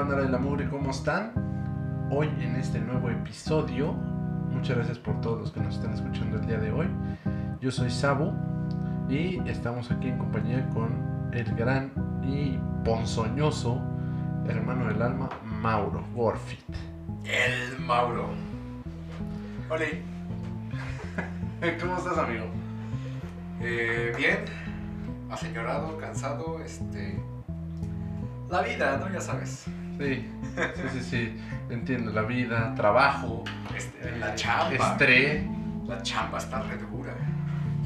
banda de la mugre? ¿Cómo están? Hoy en este nuevo episodio, muchas gracias por todos los que nos están escuchando el día de hoy. Yo soy Sabu y estamos aquí en compañía con el gran y ponzoñoso hermano del alma, Mauro Warfit. El Mauro. Hola. ¿Cómo estás, amigo? Eh, bien, aseñorado, cansado, este... La vida, ¿no? Ya sabes. Sí, sí, sí, sí. Entiendo, la vida, trabajo, Este, eh, la chamba. estrés. La chamba está re dura.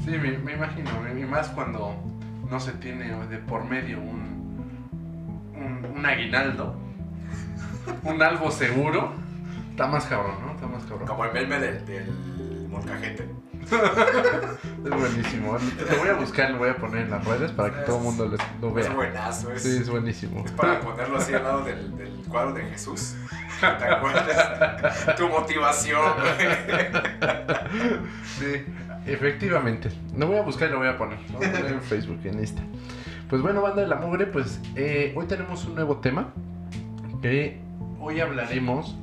Sí, me, me imagino, y más cuando no se tiene de por medio un, un, un aguinaldo, un algo seguro, está más cabrón, ¿no? Está más cabrón. Como el meme del, del molcajete. Es buenísimo. Lo voy a buscar, lo voy a poner en las redes para que todo el mundo lo, lo Es vea. buenazo, es, Sí, es buenísimo. es para ponerlo así al lado del, del cuadro de Jesús. ¿Te acuerdas? tu motivación. Sí, efectivamente. Lo voy a buscar y lo voy a poner. Lo voy a poner en Facebook, en Insta. Pues bueno, banda de la mugre, pues eh, hoy tenemos un nuevo tema. Que hoy hablaremos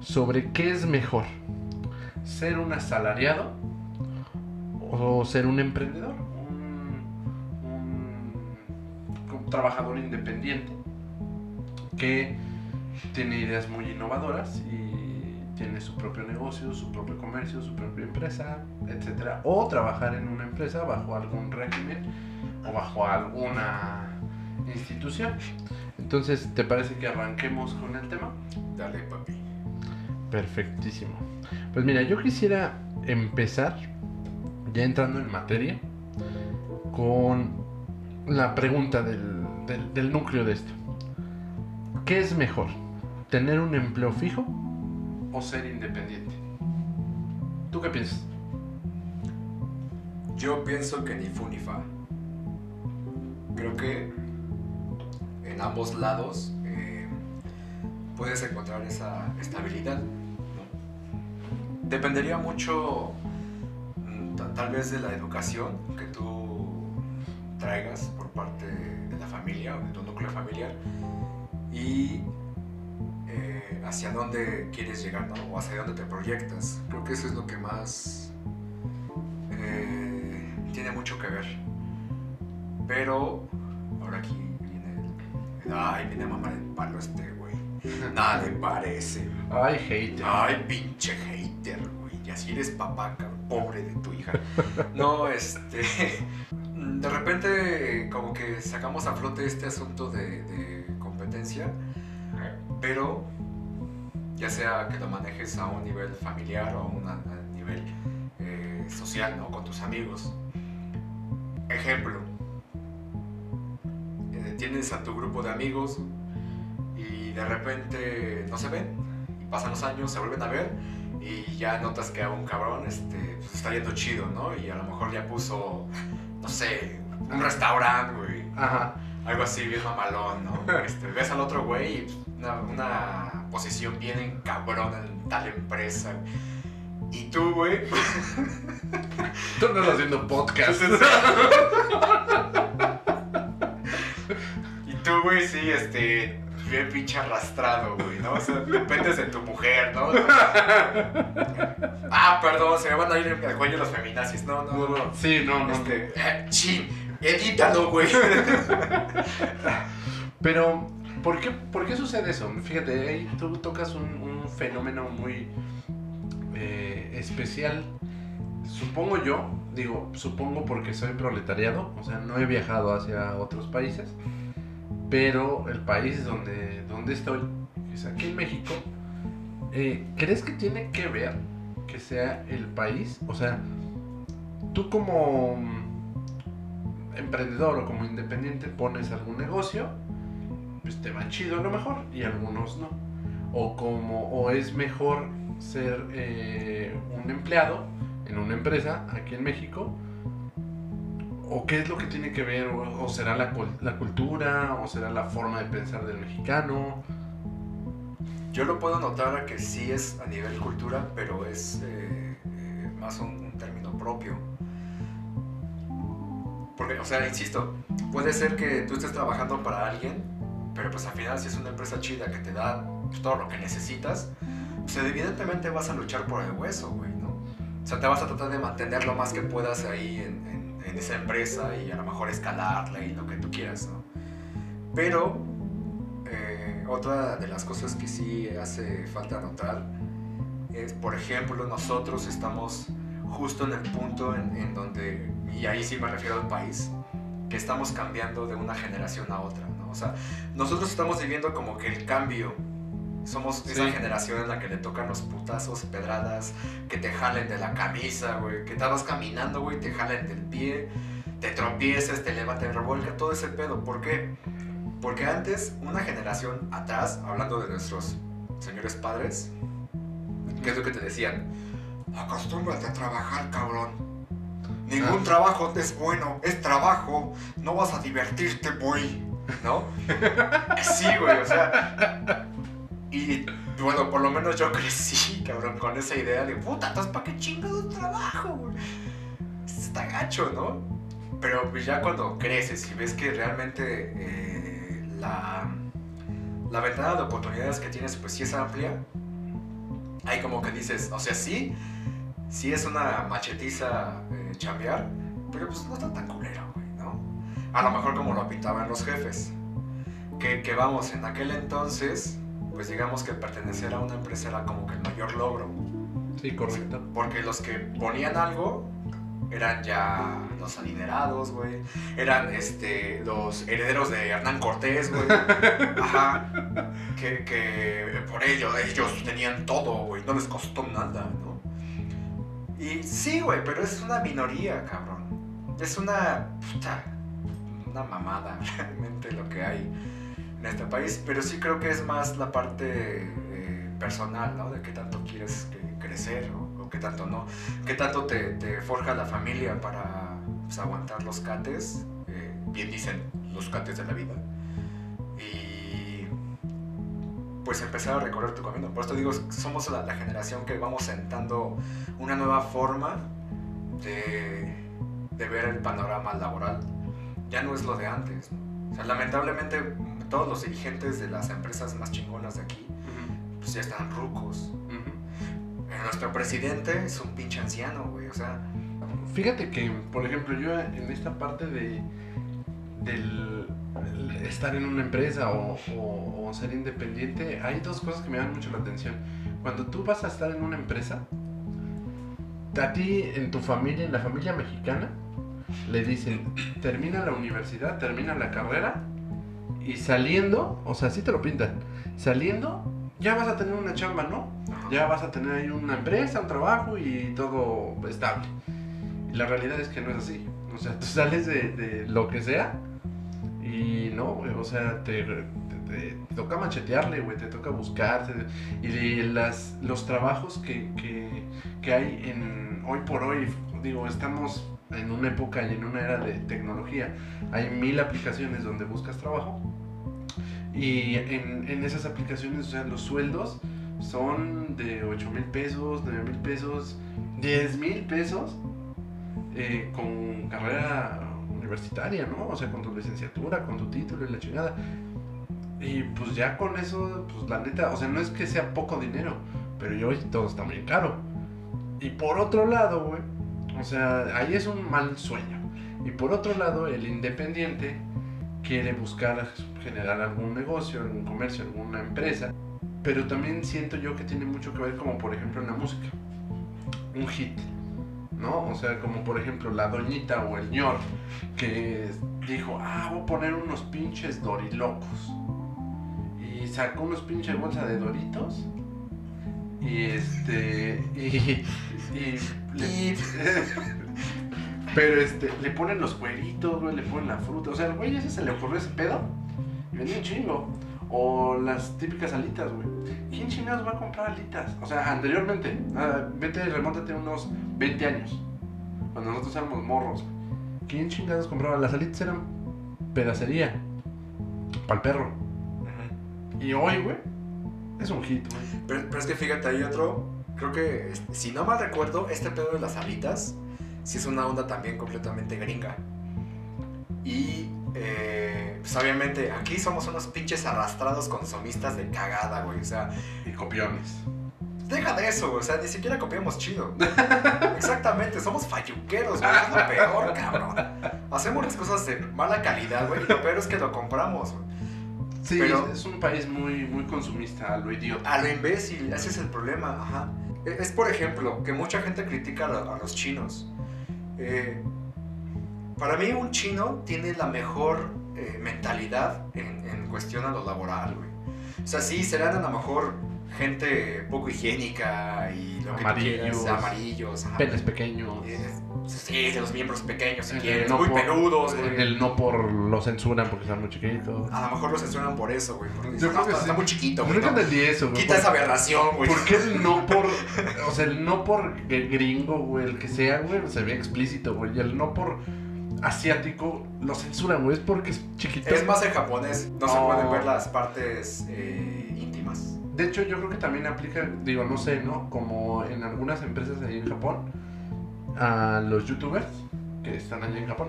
sobre qué es mejor. Ser un asalariado o ser un emprendedor. Un, trabajador independiente que tiene ideas muy innovadoras y tiene su propio negocio, su propio comercio, su propia empresa, etcétera, o trabajar en una empresa bajo algún régimen o bajo alguna institución. Entonces, ¿te parece que arranquemos con el tema? Dale, papi. Perfectísimo. Pues mira, yo quisiera empezar, ya entrando en materia, con la pregunta del, del- núcleo de esto. ¿Qué es mejor? ¿Tener un empleo fijo o ser independiente? ¿Tú qué piensas? Yo pienso que ni fu ni fa. Creo que en ambos lados eh, puedes encontrar esa estabilidad. Dependería mucho, tal vez, de la educación que tú traigas por parte de la familia o de tu núcleo familiar y eh, hacia dónde quieres llegar, ¿no? O hacia dónde te proyectas. Creo que eso es lo que más eh, tiene mucho que ver. Pero ahora aquí viene el, ay, viene a mamar el palo este güey. Nada le parece. Ay, hater. Ay, pinche hater, así eres papá, pobre de tu hija. No, este. De repente, como que sacamos a flote este asunto de, de competencia, pero ya sea que lo manejes a un nivel familiar o a un a nivel eh, social, ¿no? Con tus amigos. Ejemplo. eh, tienes a tu grupo de amigos y de repente no se ven y pasan los años, se vuelven a ver y ya notas que a un cabrón este, pues, está yendo chido, ¿no? Y a lo mejor ya puso, no sé, un restaurante, güey. Ajá. Algo así bien mamalón, ¿no? Este, ves al otro güey y pues, una, una posición bien en cabrón en tal empresa. Y tú, güey, Tú andas haciendo podcast. y tú, güey, sí, este, bien pinche arrastrado, güey, ¿no? O sea, dependes de tu mujer, ¿no? ah, perdón, se me van a ir al cuello los feminazis. No, no, No, sí, no, no. Este, eh, chin, edítalo, güey. Pero, ¿por qué, por qué sucede eso? Fíjate, ahí tú tocas un, un fenómeno muy eh, especial. Supongo yo, digo, supongo porque soy proletariado, o sea, no he viajado hacia otros países, pero el país donde, donde estoy, que es aquí en México, eh, ¿crees que tiene que ver que sea el país? O sea, tú como mm, emprendedor o como independiente pones algún negocio, pues te va chido a lo mejor y algunos no. O como o es mejor ser eh, un empleado en una empresa aquí en México. ¿O qué es lo que tiene que ver? ¿O, o será la, la cultura? ¿O será la forma de pensar del mexicano? Yo lo puedo notar a que sí es a nivel cultura, pero es eh, eh, más un, un término propio. Porque, o sea, insisto, puede ser que tú estés trabajando para alguien pero pues al final si es una empresa chida que te da todo lo que necesitas, pues evidentemente vas a luchar por el hueso, güey, ¿no? O sea, te vas a tratar de mantener lo más que puedas ahí en, en, en esa empresa y a lo mejor escalarla y lo que tú quieras, ¿no? Pero eh, otra de las cosas que sí hace falta notar es, por ejemplo, nosotros estamos justo en el punto en, en donde, y ahí sí me refiero al país, que estamos cambiando de una generación a otra, ¿no? O sea, nosotros estamos viviendo como que el cambio. Somos esa Sí. generación en la que le tocan los putazos, pedradas, que te jalen de la camisa, güey, que estabas caminando, güey, te jalen del pie, te tropiezas, te levanta y revuelca, todo ese pedo. ¿Por qué? Porque antes, una generación atrás, hablando de nuestros señores padres, ¿qué es lo que te decían? Acostúmbrate a trabajar, cabrón. Ningún Ah. trabajo es bueno, es trabajo. No vas a divertirte, güey. ¿No? Sí, güey, o sea. Y bueno, por lo menos yo crecí, cabrón, con esa idea de puta, entonces ¿para qué chingado trabajo, güey? Está gacho, ¿no? Pero pues ya cuando creces y ves que realmente eh, la, la ventana de oportunidades que tienes, pues sí es amplia, ahí como que dices, o sea, sí, sí es una machetiza eh, chambear, pero pues no está tan culero, güey, ¿no? A lo mejor como lo pintaban los jefes. Que, que vamos, en aquel entonces, pues digamos que pertenecer a una empresa era como que el mayor logro. Sí, correcto. Porque los que ponían algo eran ya los adinerados, güey. Eran este, los herederos de Hernán Cortés, güey. Ajá. Que, que por ello ellos tenían todo, güey. No les costó nada, ¿no? Y sí, güey, pero es una minoría, cabrón. Es una. puta, una mamada realmente lo que hay este país. Pero sí creo que es más la parte eh, personal, ¿no? De qué tanto quieres que- crecer o, o qué tanto no. Qué tanto te, te forja la familia para pues, aguantar los cates. eh, bien dicen, los cates de la vida. Y pues empezar a recorrer tu camino. Por esto digo, somos la, la generación que vamos sentando una nueva forma de, de ver el panorama laboral. Ya no es lo de antes. ¿no? O sea, lamentablemente todos los dirigentes de las empresas más chingonas de aquí pues ya están rucos. Eh, Nuestro presidente es un pinche anciano, güey. O sea, Fíjate que, por ejemplo, yo en esta parte de del el estar en una empresa o, o- o ser independiente, hay dos cosas que me llaman mucho la atención. Cuando tú vas a estar en una empresa, a ti, en tu familia, en la familia mexicana, le dicen, termina la universidad, termina la carrera y saliendo, o sea, así te lo pintan, saliendo ya vas a tener una chamba, ¿no? Ya vas a tener ahí una empresa, un trabajo y todo estable. Y la realidad es que no es así. O sea, tú sales de, de lo que sea y no, güey, o sea, te, te- te- te toca machetearle, güey, te toca buscarse. Y de las, los trabajos que, que, que hay en, hoy por hoy, digo, estamos en una época y en una era de tecnología. Hay mil aplicaciones donde buscas trabajo. Y en, en esas aplicaciones, o sea, los sueldos son de 8 mil pesos, 9 mil pesos, 10 mil pesos eh, con carrera universitaria, ¿no? O sea, con tu licenciatura, con tu título y la chingada. Y pues ya con eso, pues la neta, o sea, no es que sea poco dinero, pero yo hoy todo está muy caro. Y por otro lado, güey, o sea, ahí es un mal sueño. Y por otro lado, el independiente quiere buscar generar algún negocio, algún comercio, alguna empresa. Pero también siento yo que tiene mucho que ver como por ejemplo en la música. Un hit. ¿No? O sea, como por ejemplo la doñita o el ñor que dijo, ah, voy a poner unos pinches dorilocos. Y sacó unos pinches bolsas de doritos. Y este. Y. y le- pero este, le ponen los cueritos, güey, le ponen la fruta. O sea, el güey ese se le ocurrió ese pedo. Y venía un chingo. O las típicas alitas, güey. ¿Quién chingados va a comprar alitas? O sea, anteriormente, ah, vete, remóntate unos 20 años. Cuando nosotros éramos morros. ¿Quién chingados compraba? Las alitas eran pedacería. Para el perro. Ujú. Y hoy, güey, es un hit, güey. Pero, pero es que fíjate, hay otro. Creo que, si no mal recuerdo, este pedo de las alitas, sí es una onda también completamente gringa. Y eh, pues obviamente aquí somos unos pinches arrastrados consumistas de cagada, güey. O sea, Y copiones. deja de eso, güey. O sea, ni siquiera copiamos chido. Exactamente, somos falluqueros, güey. Es lo peor, cabrón. Hacemos las cosas de mala calidad, güey. Y lo peor es que lo compramos, güey. Sí, Pero- es un país muy, muy consumista, a lo idiota. A lo imbécil, ese es el problema, ajá. E- Es por ejemplo que mucha gente critica a, lo- a los chinos. Eh, para mí un chino tiene la mejor eh, mentalidad en, en cuestión a lo laboral. O sea, sí, serán a lo mejor gente poco higiénica y lo que Amarillos. quieras, amarillos, ajá. Penes pequeños. Eh, Sí, de los miembros pequeños si el quieres, no muy por- peludos, En güey. el no por lo censuran porque están muy chiquitos. A lo mejor lo censuran por eso, güey. Yo dicen, creo "No, que está, sí. está muy chiquito, güey. nunca ¿no? entendí eso, güey. Quita esa aberración, güey. ¿Por qué el no por. O sea, el no por gringo, güey, el que sea, güey, se ve explícito, güey. Y el no por asiático lo censuran, güey. Es porque es chiquito. Es más en japonés, no, se pueden ver las partes eh, íntimas. De hecho, yo creo que también aplica, digo, no sé, ¿no? Como en algunas empresas ahí en Japón, a los youtubers que están allá en Japón,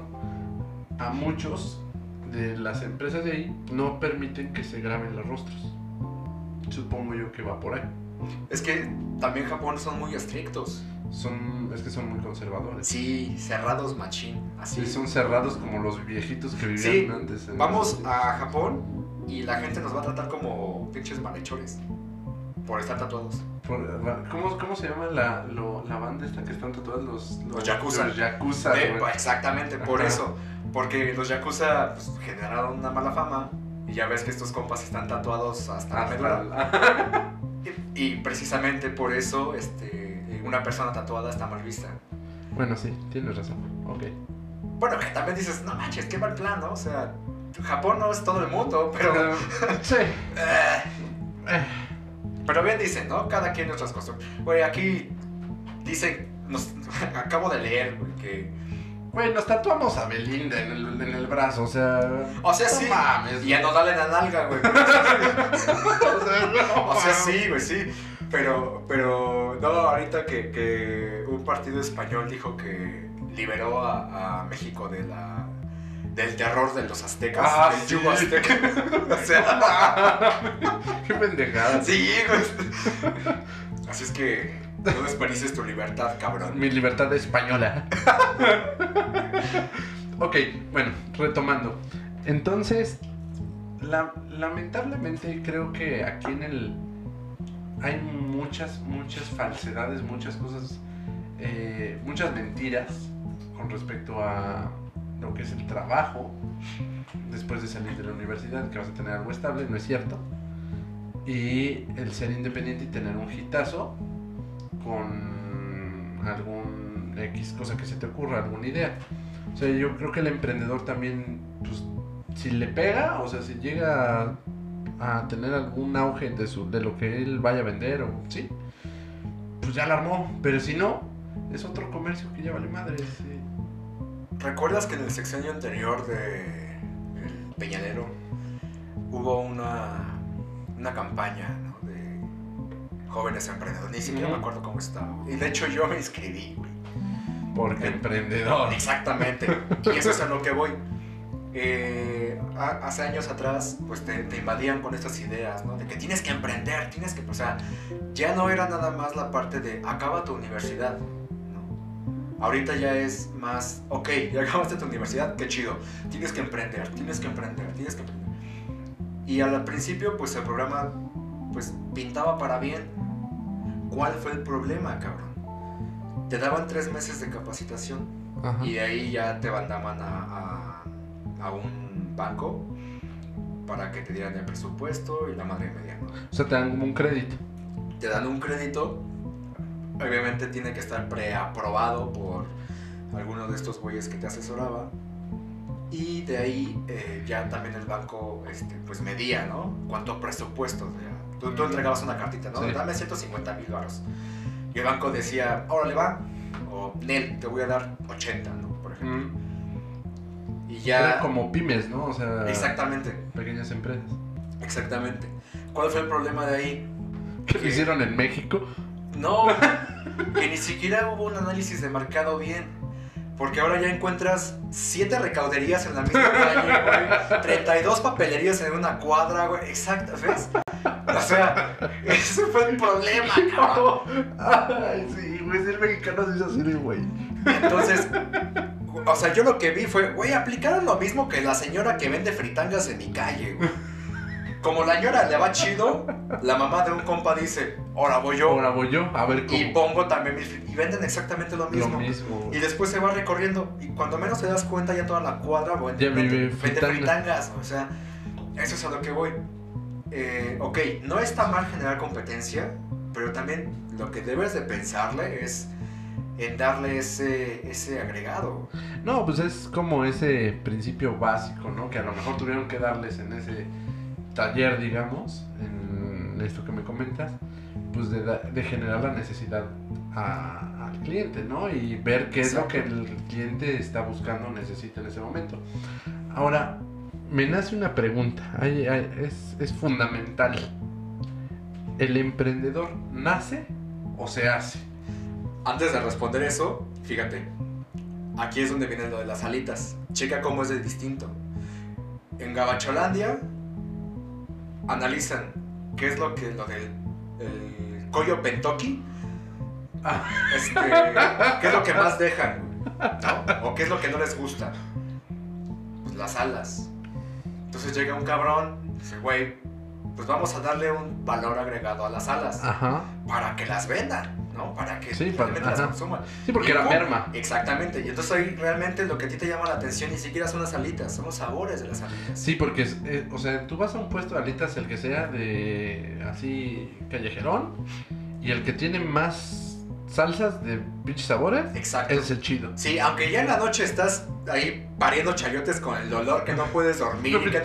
a muchos de las empresas de ahí no permiten que se graben los rostros. Supongo yo que va por ahí. Es que también Japón son muy estrictos. Son, es que son muy conservadores. Sí, cerrados machín. Así. Sí, son cerrados como los viejitos que vivían Sí, antes. en Vamos a Japón y la gente nos va a tratar como pinches malhechores. Por estar tatuados. ¿cómo, ¿Cómo se llama la, lo- la banda esta que están tatuadas? Los, Los yakuza. Los yakuza, De- exactamente, por Ajá. eso. Porque los yakuza pues, generaron una mala fama. Y ya ves que estos compas están tatuados hasta la Hasta médula. la- Y, y precisamente por eso este, una persona tatuada está mal vista. Bueno, sí, tienes razón. Ok. Bueno, que también dices, no manches, qué mal plan, ¿no? O sea, Japón no es todo el mundo, pero. Sí. eh, Eh, pero bien dicen, ¿no? Cada quien nuestras costumbres. Güey, aquí dicen, nos, acabo de leer, güey, que. Güey, nos tatuamos a Belinda en el, en el brazo, o sea. O sea, no sí. mames. Y a no darle la nalga, güey. o sea, no O sea, sí, güey, sí. Pero, pero, no, ahorita que, que un partido español dijo que liberó a, a México de la, del terror de los aztecas, Ah, del sí. yugo azteca. o sea, Qué pendejada. sí, güey. Así es que no desperdices tu libertad, cabrón. Mi libertad española. ok, bueno, retomando. Entonces, la- lamentablemente creo que aquí en el... Hay muchas, muchas falsedades, muchas cosas, eh, muchas mentiras con respecto a lo que es el trabajo después de salir de la universidad, que vas a tener algo estable, no es cierto. Y el ser independiente y tener un hitazo con algún X cosa que se te ocurra, alguna idea. O sea, yo creo que el emprendedor también, pues, si le pega, o sea, si llega a, a tener algún auge de, su, de lo que él vaya a vender, o sí, pues ya la armó. Pero si no, es otro comercio que ya vale madre. sí. ¿Recuerdas que en el sexenio anterior de el Peñalero hubo una, una campaña ¿no? de jóvenes emprendedores? Ni siquiera me acuerdo cómo estaba. Y de hecho yo me inscribí, güey. Porque emprendedor. Exactamente. Y eso es a lo que voy. Eh, ha- hace años atrás, pues te, te invadían con estas ideas, ¿no? De que tienes que emprender, tienes que, o sea, ya no era nada más la parte de acaba tu universidad. Ahorita ya es más, ok, ya acabaste tu universidad, qué chido, tienes que emprender, tienes que emprender, tienes que emprender. Y al principio, pues el programa, pues pintaba para bien. ¿Cuál fue el problema, cabrón? Te daban tres meses de capacitación. Ajá. Y de ahí ya te mandaban a, a, a un banco para que te dieran el presupuesto y la madre media. O sea, te dan como un crédito. Te dan un crédito, obviamente tiene que estar preaprobado por alguno de estos güeyes que te asesoraba. Y de ahí eh, ya también el banco este, pues medía, ¿no? Cuánto presupuesto. Tú, tú entregabas una cartita, ¿no? Sí. Dame 150 mil baros. Y el banco decía, órale va. O Nel, te voy a dar 80, ¿no? Por ejemplo. Y Era ya... como pymes, ¿no? O sea, Exactamente, pequeñas empresas. exactamente. ¿Cuál fue el problema de ahí? ¿Qué ¿Qué? hicieron en México? No, que ni siquiera hubo un análisis de mercado bien. Porque ahora ya encuentras siete recauderías en la misma calle, güey. 32 papelerías en una cuadra, güey. Exacto, ¿ves? O sea, ese fue el problema, cabrón. Ay, sí, güey, ser mexicano se hizo así, güey. Entonces, o sea, yo lo que vi fue, güey, aplicaron lo mismo que la señora que vende fritangas en mi calle, güey. Como la señora le va chido, la mamá de un compa dice, ahora voy yo. Ahora voy yo, a ver cómo. Y pongo también mis Y venden exactamente lo lo mismo. mismo. Y después se va recorriendo. Y cuando menos te das cuenta, ya toda la cuadra vende, Ya vende- vende fritanga. fritangas. O sea, eso es a lo que voy. Eh, ok, no está mal generar competencia, pero también lo que debes de pensarle es en darle ese, ese agregado. No, pues es como ese principio básico, ¿no? Que a lo mejor tuvieron que darles en ese taller, digamos, en esto que me comentas, pues de, de generar la necesidad a- al cliente, ¿no? Y ver qué es lo que el cliente está buscando, necesita en ese momento. Ahora, me nace una pregunta, Ay, ay, es, es fundamental. ¿El emprendedor nace o se hace? Antes de responder eso, fíjate, aquí es donde viene lo de las alitas. Checa cómo es de distinto. En Gabacholandia analizan qué es lo que lo del el collo pentoki, Ah. este, qué es lo que más dejan, ¿no? O qué es lo que no les gusta. Pues las alas. Entonces llega un cabrón, dice, güey, pues vamos a darle un valor agregado a las alas Ajá. para que las vendan, ¿no? Para que Sí, para- realmente las consuman. Sí, porque era merma. Exactamente. Y entonces ahí realmente lo que a ti te llama la atención ni siquiera son las alitas, son los sabores de las alitas. Sí, porque, eh, o sea, tú vas a un puesto de alitas, el que sea de así callejerón, y el que tiene más salsas de pinches sabores, Exacto. es el chido. Sí, aunque ya en la noche estás ahí pariendo chayotes con el dolor que no puedes dormir. que-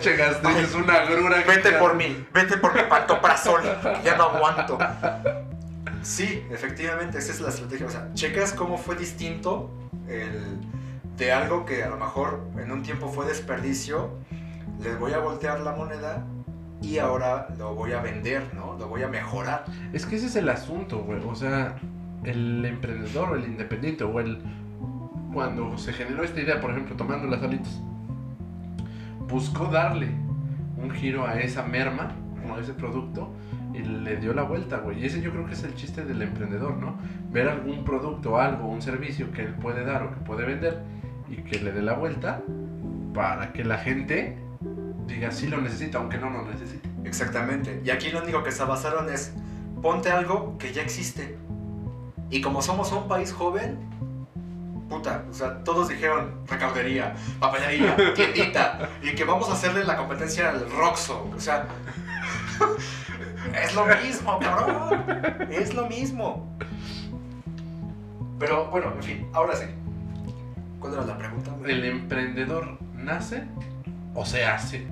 es una grura. Vete por mí, vete por mi pantoprazol, ya no aguanto. Sí, efectivamente, esa es la estrategia. O sea, checas cómo fue distinto el, de algo que a lo mejor en un tiempo fue desperdicio. Les voy a voltear la moneda y ahora lo voy a vender, ¿no? Lo voy a mejorar. Es que ese es el asunto, güey. O sea, el emprendedor o el independiente o el... Cuando se generó esta idea, por ejemplo, tomando las alitas, buscó darle un giro a esa merma a ese producto y le dio la vuelta, güey. Y ese yo creo que es el chiste del emprendedor, ¿no? Ver algún producto, algo, un servicio que él puede dar o que puede vender y que le dé la vuelta para que la gente diga sí lo necesita, aunque no lo necesite. Exactamente. Y aquí lo único que se basaron es ponte algo que ya existe. Y como somos un país joven, puta, o sea, todos dijeron recaudería, papelería, tiendita, y que vamos a hacerle la competencia al Roxo. O sea, es lo mismo, cabrón. Es lo mismo. Pero bueno, en fin, ahora sí. ¿Cuál era la pregunta? ¿El emprendedor nace o se hace?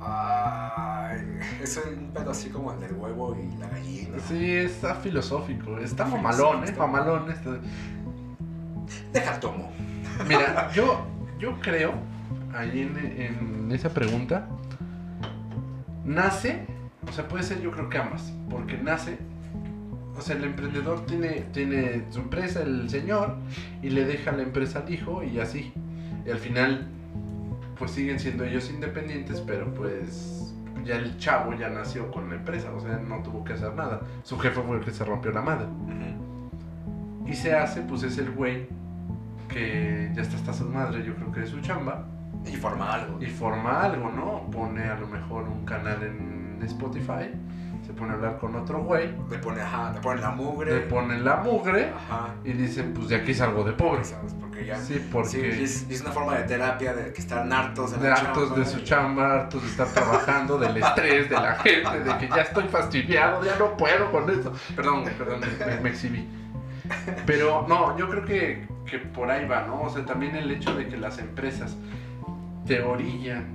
Ay, es un pedo así como el del huevo y la gallina. Sí, está filosófico, está Está mamalón, ¿eh? Mamalón. este. Deja el tomo. Mira, yo, yo creo, ahí en, en esa pregunta, nace, o sea, puede ser yo creo que ambas, porque nace, o sea, el emprendedor tiene, tiene su empresa, el señor, y le deja la empresa al hijo y así. Y al final, pues siguen siendo ellos independientes, pero pues ya el chavo ya nació con la empresa, o sea, no tuvo que hacer nada. Su jefe fue el que se rompió la madre. Y se hace, pues es el güey que ya está hasta su madre, yo creo que de su chamba, Y forma algo. y forma algo, ¿no? Pone a lo mejor un canal en Spotify, se pone a hablar con otro güey, Le pone, ajá, le pone la mugre. le pone la mugre Ajá. y dicen, pues de aquí salgo de pobre. ¿Sabes? Porque ya. Sí, Sí, porque es, es una forma de terapia de que están hartos de de la hartos chamba, de su chamba, hartos de estar trabajando, del estrés, de la gente, de que ya estoy fastidiado, ya no puedo con esto. Perdón, perdón, me, me exhibí. Pero no, yo creo que, que por ahí va, ¿no? O sea, también el hecho de que las empresas te orillan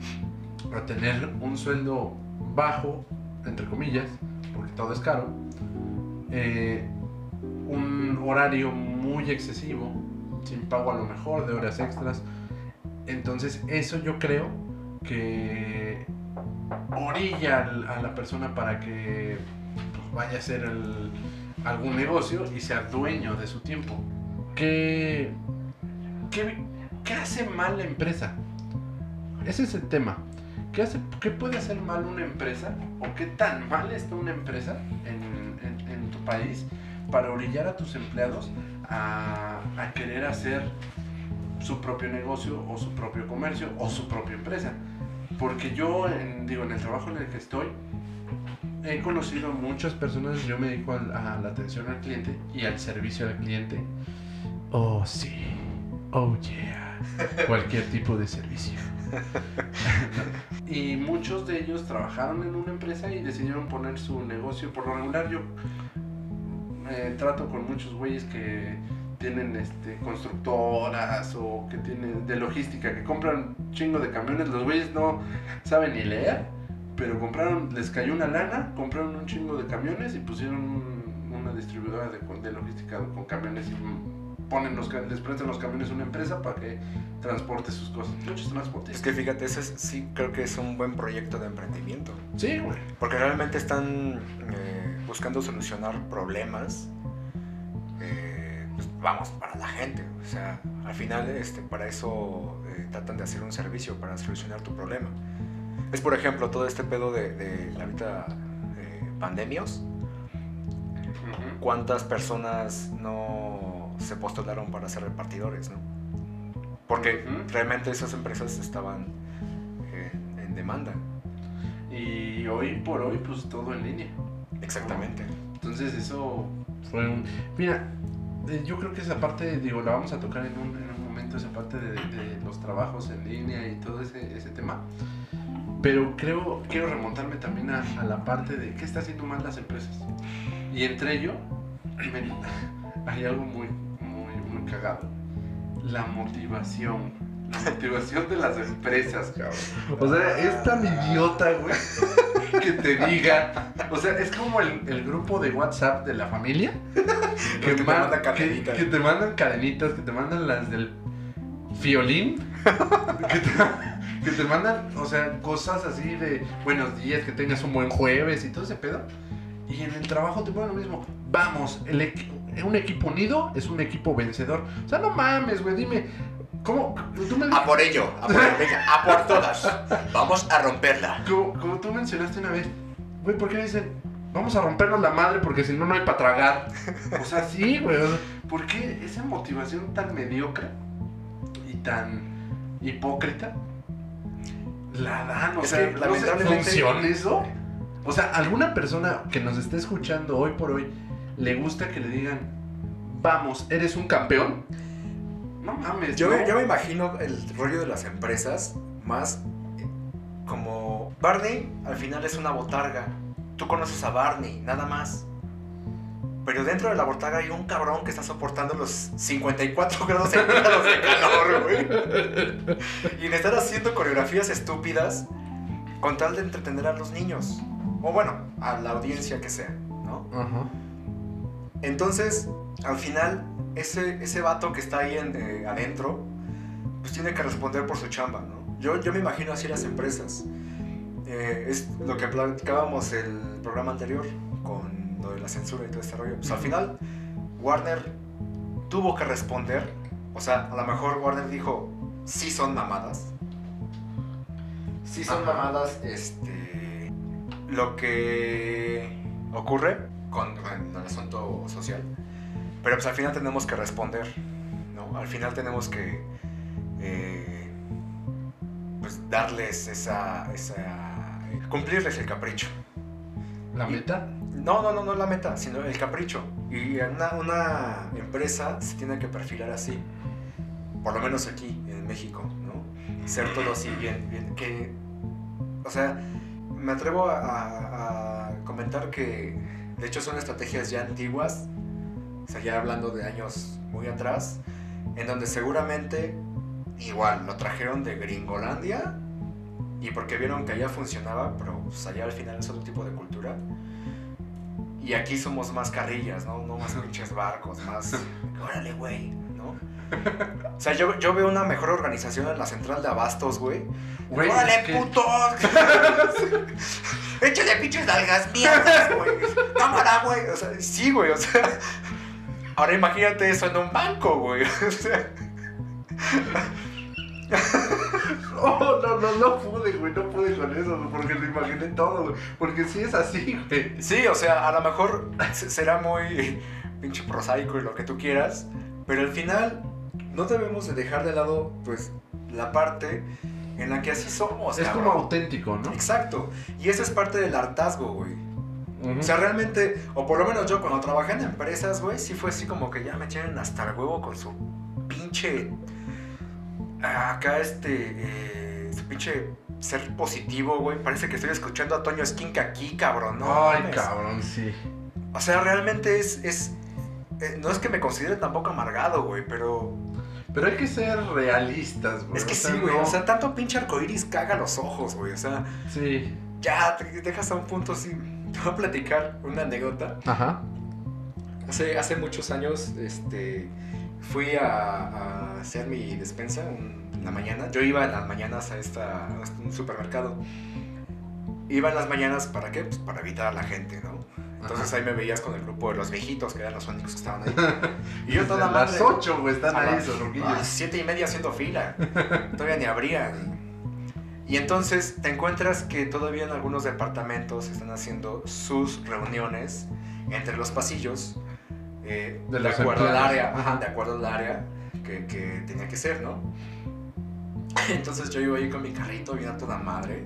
a tener un sueldo bajo, entre comillas, porque todo es caro, eh, un horario muy excesivo, sin pago a lo mejor, de horas extras. Entonces, eso yo creo que orilla a la persona para que pues, vaya a hacer algún negocio y sea dueño de su tiempo. ¿Qué, ¿qué, qué hace mal la empresa? Ese es el tema. ¿Qué, hace, ¿Qué puede hacer mal una empresa? ¿O qué tan mal está una empresa en, en- en tu país para orillar a tus empleados a, a querer hacer su propio negocio o su propio comercio o su propia empresa? Porque yo, en, digo, en el trabajo en el que estoy, he conocido muchas personas, yo me dedico a, la atención al cliente y al servicio al cliente. Oh, sí. Oh, yeah. Cualquier tipo de servicio. y muchos de ellos trabajaron en una empresa y decidieron poner su negocio. Por lo regular, yo eh, trato con muchos güeyes que tienen este, constructoras o que tienen de logística, que compran chingo de camiones. Los güeyes no saben ni leer, pero compraron, les cayó una lana, compraron un chingo de camiones y pusieron un- una distribuidora de, de logística con camiones y ponen los, les prestan los camiones a una empresa para que transporte sus cosas. Muchos transportes. Es que fíjate, ese es- sí creo que es un buen proyecto de emprendimiento. Sí, güey. Porque realmente están eh, buscando solucionar problemas, eh, pues, vamos, para la gente. O sea, al final este, para eso eh, tratan de hacer un servicio, para solucionar tu problema. Es por ejemplo todo este pedo de, de ahorita eh, pandemios. Ujú. ¿Cuántas personas no se postularon para ser repartidores? ¿no? Porque realmente esas empresas estaban en- en demanda. Y hoy por hoy, pues todo en línea. Exactamente. Entonces eso fue un... Mira, eh, yo creo que esa parte, digo, la vamos a tocar en un, en un momento, esa parte de, de los trabajos en línea y todo ese, ese tema. Pero creo, quiero remontarme también a, a la parte de qué está haciendo mal las empresas. Y entre ello, me- hay algo muy, muy, muy cagado. La motivación. La motivación de las empresas, cabrón. O sea, es tan idiota, güey, que te diga. O sea, es como el, el grupo de WhatsApp de la familia. Que te ma- mandan que- cadenitas. que te mandan cadenitas, que te mandan las del fiolín. que, te, que te mandan, o sea, cosas así de buenos días, que tengas un buen jueves y todo ese pedo. Y en el trabajo te ponen lo mismo. Vamos, el un equipo unido es un equipo vencedor. O sea, no mames, güey, dime. ¿Cómo? Tú me A por ello, a por, venga, a por todas. Vamos a romperla. Como, como tú mencionaste una vez, güey, ¿por qué dicen vamos a rompernos la madre porque si no, no hay para tragar? O sea, sí, güey. o sea, ¿Por qué esa motivación tan mediocre y tan hipócrita la dan? O Es sea, que, ¿no sé, lamentablemente- ¿funciona eso? O sea, alguna persona que nos esté escuchando hoy por hoy le gusta que le digan, vamos, eres un campeón. No mames, Yo, no. me- yo me imagino el rollo de las empresas más eh, como Barney al final es una botarga. Tú conoces a Barney, nada más. Pero dentro de la botarga hay un cabrón que está soportando los 54 grados centígrados de calor, güey. Y en estar haciendo coreografías estúpidas con tal de entretener a los niños. O bueno, a la audiencia que sea, ¿no? Ajá. Entonces, al final, ese, ese vato que está ahí en, eh, adentro, pues tiene que responder por su chamba, ¿no? Yo, yo me imagino así las empresas. Eh, es lo que platicábamos el programa anterior con lo de la censura y todo este rollo. Pues al final, Warner tuvo que responder. O sea, a lo mejor Warner dijo, sí son mamadas. Sí son Ajá. mamadas, este... Lo que ocurre con, con el asunto social. Pero pues al final tenemos que responder, ¿no? Al final tenemos que... eh, pues darles esa, esa... Cumplirles el capricho. ¿La meta? No, no, no, no la meta, sino el capricho. Y una, una empresa se tiene que perfilar así. Por lo menos aquí, en México, ¿no? Ser todo así bien, bien. Que, o sea, me atrevo a, a- a comentar que, de hecho, son estrategias ya antiguas, o sea, ya hablando de años muy atrás, en donde seguramente, igual, lo trajeron de Gringolandia y porque vieron que allá funcionaba, pero pues, allá al final es otro tipo de cultura. Y aquí somos más carrillas, ¿no? No más pinches barcos, más... Órale, güey. O sea, yo, yo veo una mejor organización en la central de abastos, güey. Güey, ¡Órale, es que- putos! ¡Échale pinches nalgas mierdas, güey! ¡Cámara, güey! O sea, sí, güey, o sea... Ahora imagínate eso en un banco, güey. O sea, Oh, no, no, no pude, güey, no pude con eso, güey, porque lo imaginé todo, güey. Porque sí es así, güey. Sí, o sea, a lo mejor se- será muy pinche prosaico y lo que tú quieras, pero al final no debemos de dejar de lado, pues, la parte en la que así somos. es cabrón. como auténtico, ¿no? Exacto. Y eso es parte del hartazgo, güey. O sea, realmente, o por lo menos yo cuando trabajé en empresas, güey, sí fue así como que ya me tienen hasta el huevo con su pinche. Acá este. eh, su pinche ser positivo, güey. Parece que estoy escuchando a Toño Esquinca aquí, cabrón, ¿no? Ay, mames. cabrón, sí. O sea, realmente es. es eh, no es que me considere tampoco amargado, güey, pero. Pero hay que ser realistas, güey. Es que o sea, sí, güey. no- O sea, tanto pinche arcoiris caga los ojos, güey. O sea, Sí. ya te dejas a un punto así. Te voy a platicar una anécdota. Ajá. Hace, hace muchos años este, fui a, a hacer mi despensa un- en la mañana. Yo iba en las mañanas a, esta, a un supermercado. Iba en las mañanas para qué? Pues para evitar a la gente, ¿no? Entonces Ajá. ahí me veías con el grupo de los viejitos, que eran los únicos que estaban ahí. Y yo toda a las madre. 8, güey, están ahí esos a las y media haciendo fila. Todavía ni abrían. Y entonces te encuentras que todavía en algunos departamentos están haciendo sus reuniones entre los pasillos eh, De de, acuerdo al área, Ajá. ajá, de acuerdo al área que, que tenía que ser, ¿no? Entonces yo iba ahí con mi carrito bien a toda madre.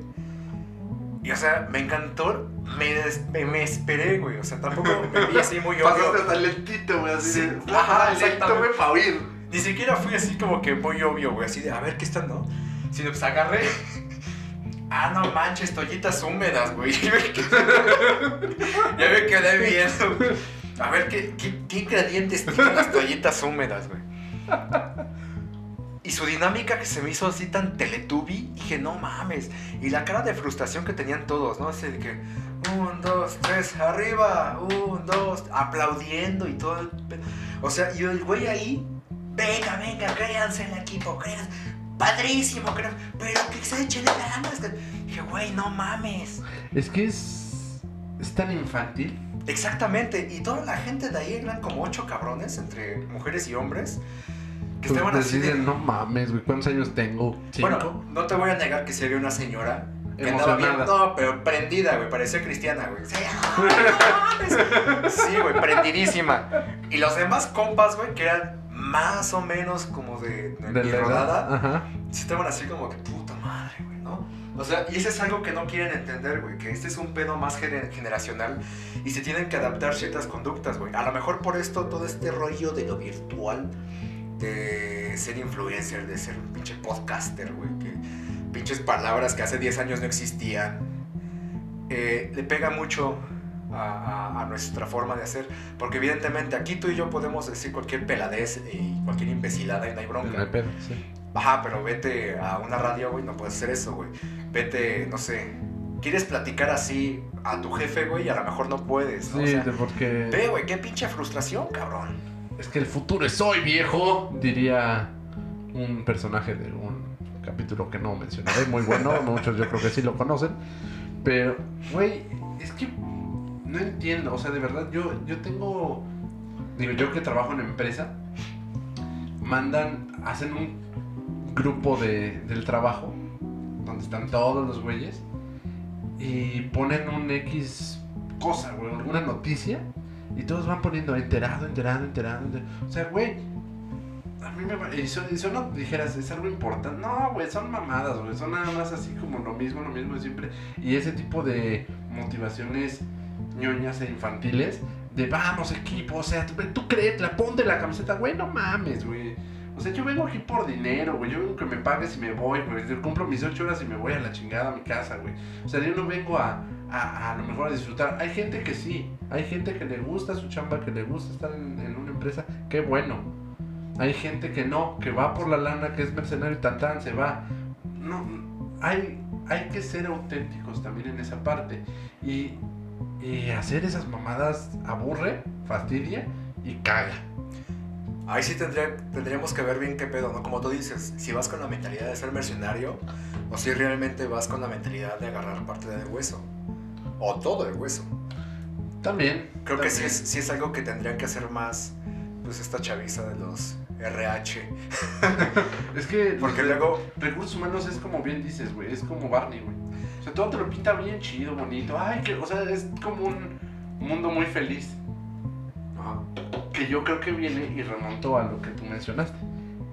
Y o sea, me encantó, me, des- me, me esperé, güey. O sea, tampoco me vi así muy obvio. Pasaste hasta lentito, güey, así Sí, de. ajá, exactamente. para oír. Ni siquiera fui así como que muy obvio, güey, así de a ver qué están, ¿no? Sino pues agarré. Ah, no manches, toallitas húmedas, güey. ya me quedé viendo. A ver qué, qué, qué ingredientes tienen las toallitas húmedas, güey. Y su dinámica que se me hizo así tan teletubi, dije, no mames. Y la cara de frustración que tenían todos, ¿no? Así de que, un, dos, tres, arriba, un, dos, aplaudiendo y todo. el O sea, y el güey ahí, venga, venga, créanse en el equipo, créanse. Padrísimo, creo, pero que se echen ganas. que-". Dije, güey, no mames. Es que es. Es tan infantil. Exactamente, y toda la gente de ahí eran como ocho cabrones, entre mujeres y hombres, que Pues estaban así de... no mames, güey, ¿cuántos años tengo? ¿Cinco? Bueno, no te voy a negar que se había una señora que andaba bien, no, pero prendida, güey, parecía cristiana, güey. Sí, güey, prendidísima. Y los demás compas, güey, que eran más o menos como de, de De mi rodada, Ajá. estaban así como que puta madre, güey, ¿no? O sea, y eso es algo que no quieren entender, güey, que este es un pedo más gener- generacional y se tienen que adaptar ciertas conductas, güey. A lo mejor por esto todo este rollo de lo virtual, de ser influencer, de ser un pinche podcaster, güey, que pinches palabras que hace 10 años no existían, eh, le pega mucho a, a- a nuestra forma de hacer, porque evidentemente aquí tú y yo podemos decir cualquier peladez y cualquier imbecilada y no hay bronca. No hay pedo, sí. Ajá, pero vete a una radio, güey, no puedes hacer eso, güey. Vete, no sé, quieres platicar así a tu jefe, güey, y a lo mejor no puedes, ¿no? O Sí, sea, porque. ve, güey, qué pinche frustración, cabrón. Es que el futuro es hoy, viejo. Diría un personaje de un capítulo que no mencionaré, muy bueno. muchos yo creo que sí lo conocen. Pero, güey, es que no entiendo. O sea, de verdad, yo, yo tengo. Digo, yo que trabajo en empresa, mandan, hacen un grupo de, del trabajo donde están todos los güeyes y ponen un X cosa, güey, alguna noticia y todos van poniendo enterado, enterado, enterado. enter- O sea, güey, a mí me eso, eso no dijeras, es algo importante. No, güey, son mamadas, güey, son nada más así como lo mismo, lo mismo de siempre. Y ese tipo de motivaciones ñoñas e infantiles de vamos equipo, o sea, tú, tú créetela, ponte la camiseta, güey, no mames, güey. O sea, yo vengo aquí por dinero, güey. Yo vengo que me pagues y me voy, güey. Cumplo mis ocho horas y me voy a la chingada a mi casa, güey. O sea, yo no vengo a, a, a lo mejor a disfrutar. Hay gente que sí. Hay gente que le gusta su chamba, que le gusta estar en, una empresa. Qué bueno. Hay gente que no, que va por la lana, que es mercenario y tan tan, se va. No, hay, hay que ser auténticos también en esa parte. Y, y hacer esas mamadas aburre, fastidia y caga. Ahí sí tendría, tendríamos que ver bien qué pedo, ¿no? Como tú dices, si vas con la mentalidad de ser mercenario o si realmente vas con la mentalidad de agarrar parte del hueso. O todo el hueso. También. Creo que sí es, sí es algo que tendrían que hacer más, pues, esta chaviza de los RH. Es que Porque luego, recursos humanos es como bien dices, güey, es como Barney, güey. O sea, todo te lo pinta bien chido, bonito. Ay, que, o sea, es como un mundo muy feliz. ajá, Que yo creo que viene y remontó a lo que tú mencionaste.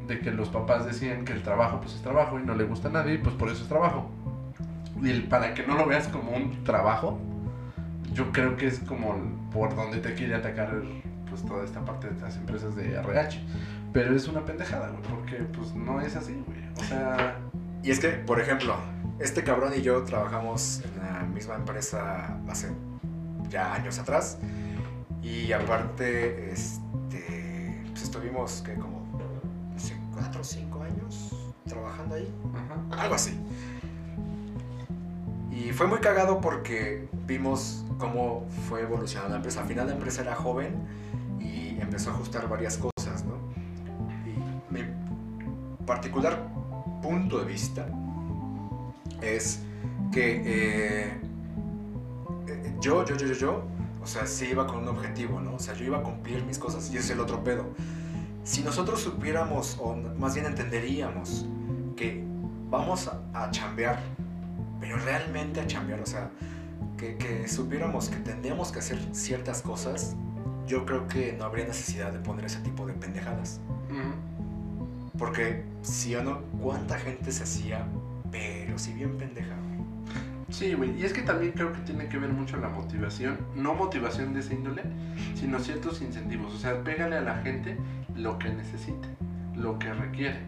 De que los papás decían que el trabajo pues es trabajo y no le gusta a nadie y pues por eso es trabajo. Y el- para que no lo veas como un trabajo, yo creo que es como por donde te quiere atacar pues toda esta parte de las empresas de RH. Pero es una pendejada, güey, porque pues no es así, güey. O sea, Y es que, por ejemplo, este cabrón y yo trabajamos en la misma empresa hace ya años atrás. Y aparte, este, pues estuvimos, que como, no sé, cuatro o cinco años trabajando ahí. ajá. Algo así. Y fue muy cagado porque vimos cómo fue evolucionando la empresa. Al final la empresa era joven y empezó a ajustar varias cosas, ¿no? Y mi particular punto de vista es que eh, eh, yo, yo, yo, yo, yo, o sea, sí iba con un objetivo, ¿no? O sea, yo iba a cumplir mis cosas y ese es el otro pedo. Si nosotros supiéramos, o más bien entenderíamos, que vamos a, a chambear, pero realmente a chambear, o sea, que, que supiéramos que tendríamos que hacer ciertas cosas, yo creo que no habría necesidad de poner ese tipo de pendejadas. Porque, sí o no, ¿cuánta gente se hacía, pero si bien pendeja? Sí, güey. Y es que también creo que tiene que ver mucho la motivación. No motivación de esa índole, sino ciertos incentivos. O sea, pégale a la gente lo que necesite, lo que requiere.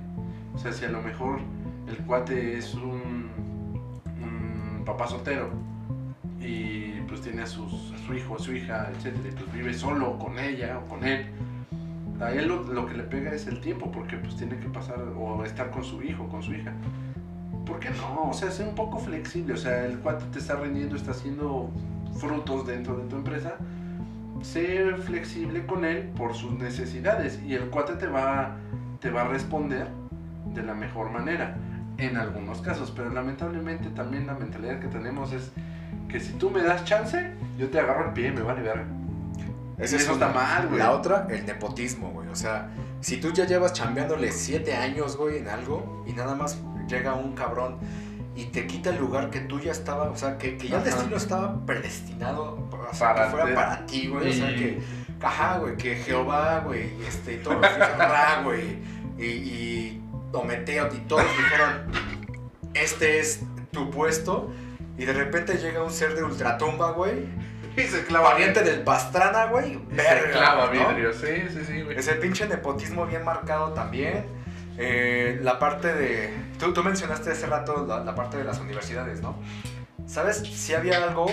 O sea, si a lo mejor el cuate es un papá soltero y pues tiene a, sus, su hijo, su hija, etcétera, y pues vive solo con ella o con él. A él lo, lo que le pega es el tiempo, porque pues tiene que pasar o estar con su hijo, con su hija. ¿Por qué no? O sea, sé un poco flexible. O sea, el cuate te está rindiendo, está haciendo frutos dentro de tu empresa. Sé flexible con él por sus necesidades y el cuate te va, te va a responder de la mejor manera en algunos casos. Pero lamentablemente también la mentalidad que tenemos es que si tú me das chance, yo te agarro el pie y me vale verga. Eso una. está mal, güey. La otra, el nepotismo, güey. O sea, si tú ya llevas chambeándole siete años, güey, en algo, y nada más llega un cabrón y te quita el lugar que tú ya estaba, o sea, que, que ya el destino estaba predestinado o sea, Para que fuera ti. para ti, güey. O sea, que, ajá, güey, que Jehová, güey, este, los dijeron, Ra, güey, y, y Ometeo, y todos dijeron, este es tu puesto, y de repente llega un ser de ultratumba, güey, Y se clava pariente del Pastrana, güey, Y verga, se clava ¿no? vidrio. Sí, sí, sí, güey. Ese pinche nepotismo bien marcado también. Eh, la parte de. Tú, tú mencionaste hace rato la, la parte de las universidades, ¿no? ¿Sabes? Si había algo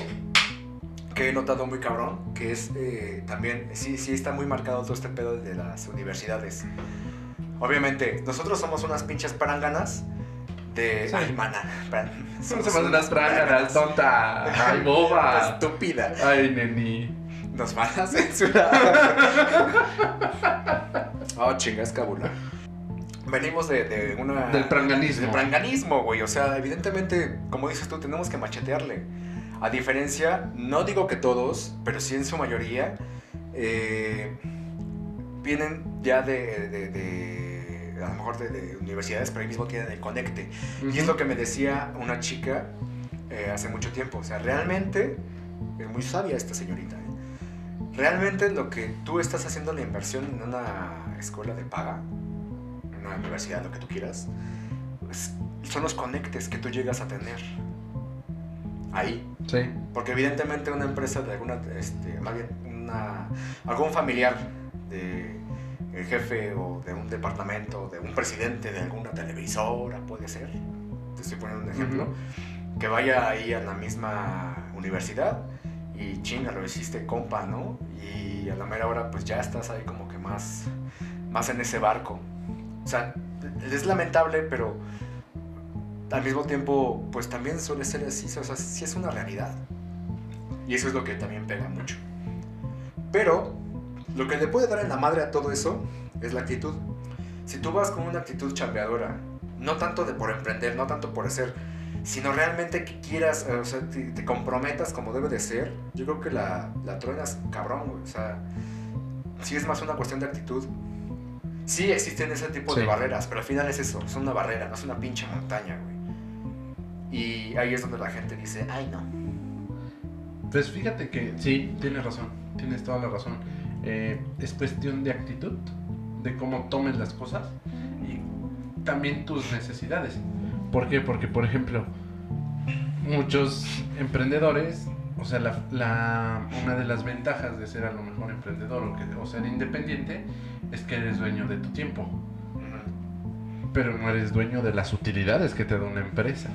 que he notado muy cabrón, que es eh, también. Sí, sí está muy marcado todo este pedo de las universidades. Obviamente, nosotros somos unas pinches paranganas de. Sí. Ay, mana. Son somos unas práganas, tonta. Ay, boba. Estúpida. Ay, neni. Nos van a censurar. oh, chingas, cabula. Venimos de, de una. Del pranganismo. Del pranganismo, güey. O sea, evidentemente, como dices tú, tenemos que machetearle. A diferencia, no digo que todos, pero sí en su mayoría, eh, vienen ya de, de- de- a lo mejor de, de universidades, pero ahí mismo tienen el conecte. Y es lo que me decía una chica eh, hace mucho tiempo. O sea, realmente es muy sabia esta señorita. ¿eh? Realmente lo que tú estás haciendo la inversión en una escuela de paga, en una universidad, lo que tú quieras, es- son los conectes que tú llegas a tener ahí. Sí. Porque evidentemente una empresa de alguna, este, más bien una, algún familiar de el jefe o de un departamento, de un presidente de alguna televisora, puede ser, te estoy poniendo un ejemplo, que vaya ahí a la misma universidad y chinga, lo hiciste compa, ¿no? Y a la mera hora pues ya estás ahí como que más, más en ese barco. O sea, es lamentable, pero al mismo tiempo, pues también suele ser así, o sea, sí es una realidad. Y eso es lo que también pega mucho. Pero lo que le puede dar en la madre a todo eso es la actitud. Si tú vas con una actitud chambeadora, no tanto de por emprender, no tanto por hacer, sino realmente que quieras, eh, o sea, te, te comprometas como debe de ser, yo creo que la, la truenas cabrón, güey. O sea, sí es más una cuestión de actitud. Sí existen ese tipo Sí. de barreras, pero al final es eso, es una barrera, no es una pinche montaña, güey. Y ahí es donde la gente dice, ay no. Pues fíjate que sí, tienes razón, tienes toda la razón. Eh, es cuestión de actitud, de cómo tomes las cosas y también tus necesidades. ¿Por qué? Porque, por ejemplo, muchos emprendedores, o sea, la, la- una de las ventajas de ser a lo mejor emprendedor o, que- o ser independiente es que eres dueño de tu tiempo, pero no eres dueño de las utilidades que te da una empresa.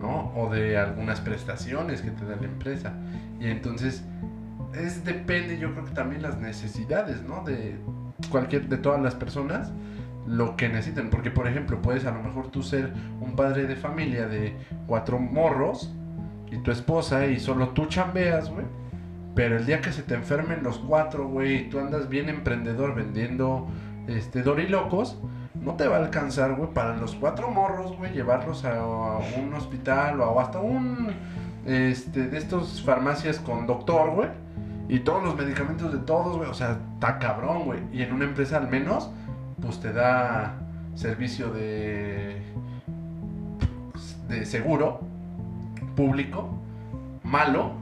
¿no? O de algunas prestaciones que te da la empresa. Y entonces, es depende, yo creo que también las necesidades, ¿no? De cualquier, de todas las personas, lo que necesiten. Porque, por ejemplo, puedes a lo mejor tú ser un padre de familia de cuatro morros y tu esposa y solo tú chambeas, güey. Pero el día que se te enfermen los cuatro, güey, y tú andas bien emprendedor vendiendo este dorilocos, no te va a alcanzar, güey, para los cuatro morros, güey, llevarlos a, a un hospital o hasta un, este, de estos farmacias con doctor, güey, y todos los medicamentos de todos, güey, o sea, está cabrón, güey, y en una empresa al menos, pues te da servicio de, de seguro público, malo,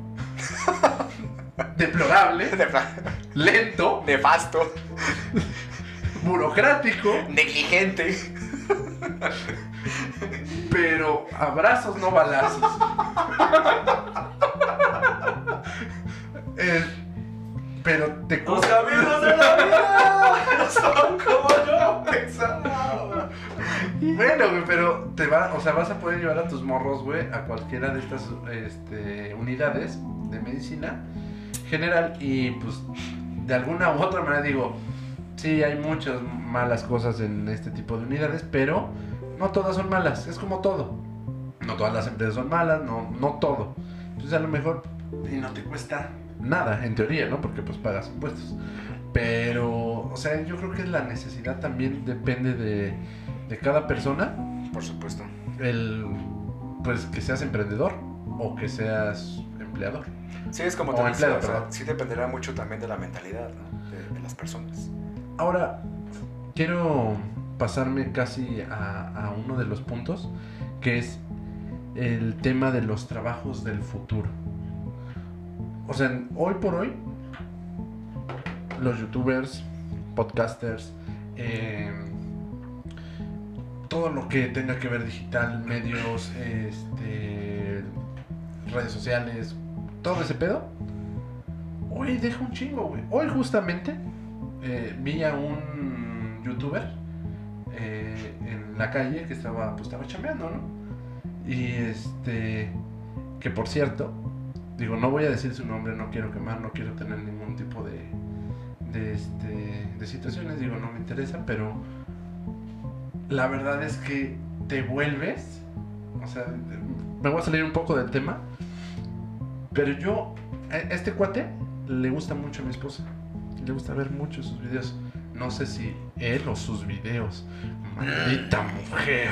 deplorable, lento, Nefasto, burocrático, negligente. pero abrazos no balazos. Eh, pero te Los caminos de la vida son como yo pensaba. Bueno, güey, pero te va, o sea, vas a poder llevar a tus morros, güey, a cualquiera de estas este, unidades de medicina general y pues de alguna u otra manera digo, sí hay muchas malas cosas en este tipo de unidades, pero no todas son malas, es como todo. No todas las empresas son malas, no, no todo. Entonces a lo mejor y no te cuesta nada, en teoría, ¿no? Porque pues pagas impuestos. Pero, o sea, yo creo que la necesidad también depende de, de cada persona. Por supuesto. El, pues que seas emprendedor o que seas empleador. Sí, es como O te decía, empleado, o sea, sí dependerá mucho también de la mentalidad ¿no? de, de las personas. Ahora, quiero pasarme casi a, a uno de los puntos, que es el tema de los trabajos del futuro. O sea, hoy por hoy, los youtubers, podcasters, eh, todo lo que tenga que ver digital, medios, este, redes sociales, todo ese pedo, hoy deja un chingo, güey. Hoy justamente eh, vi a un youtuber eh, en la calle que estaba, pues estaba chambeando, ¿no? Y este, que por cierto, digo, no voy a decir su nombre, no quiero quemar, no quiero tener ningún tipo de, de, este, de situaciones, digo, no me interesa, pero la verdad es que te vuelves, o sea, me voy a salir un poco del tema, pero yo, a este cuate le gusta mucho a mi esposa, le gusta ver mucho sus videos, no sé si él o sus videos, maldita mujer,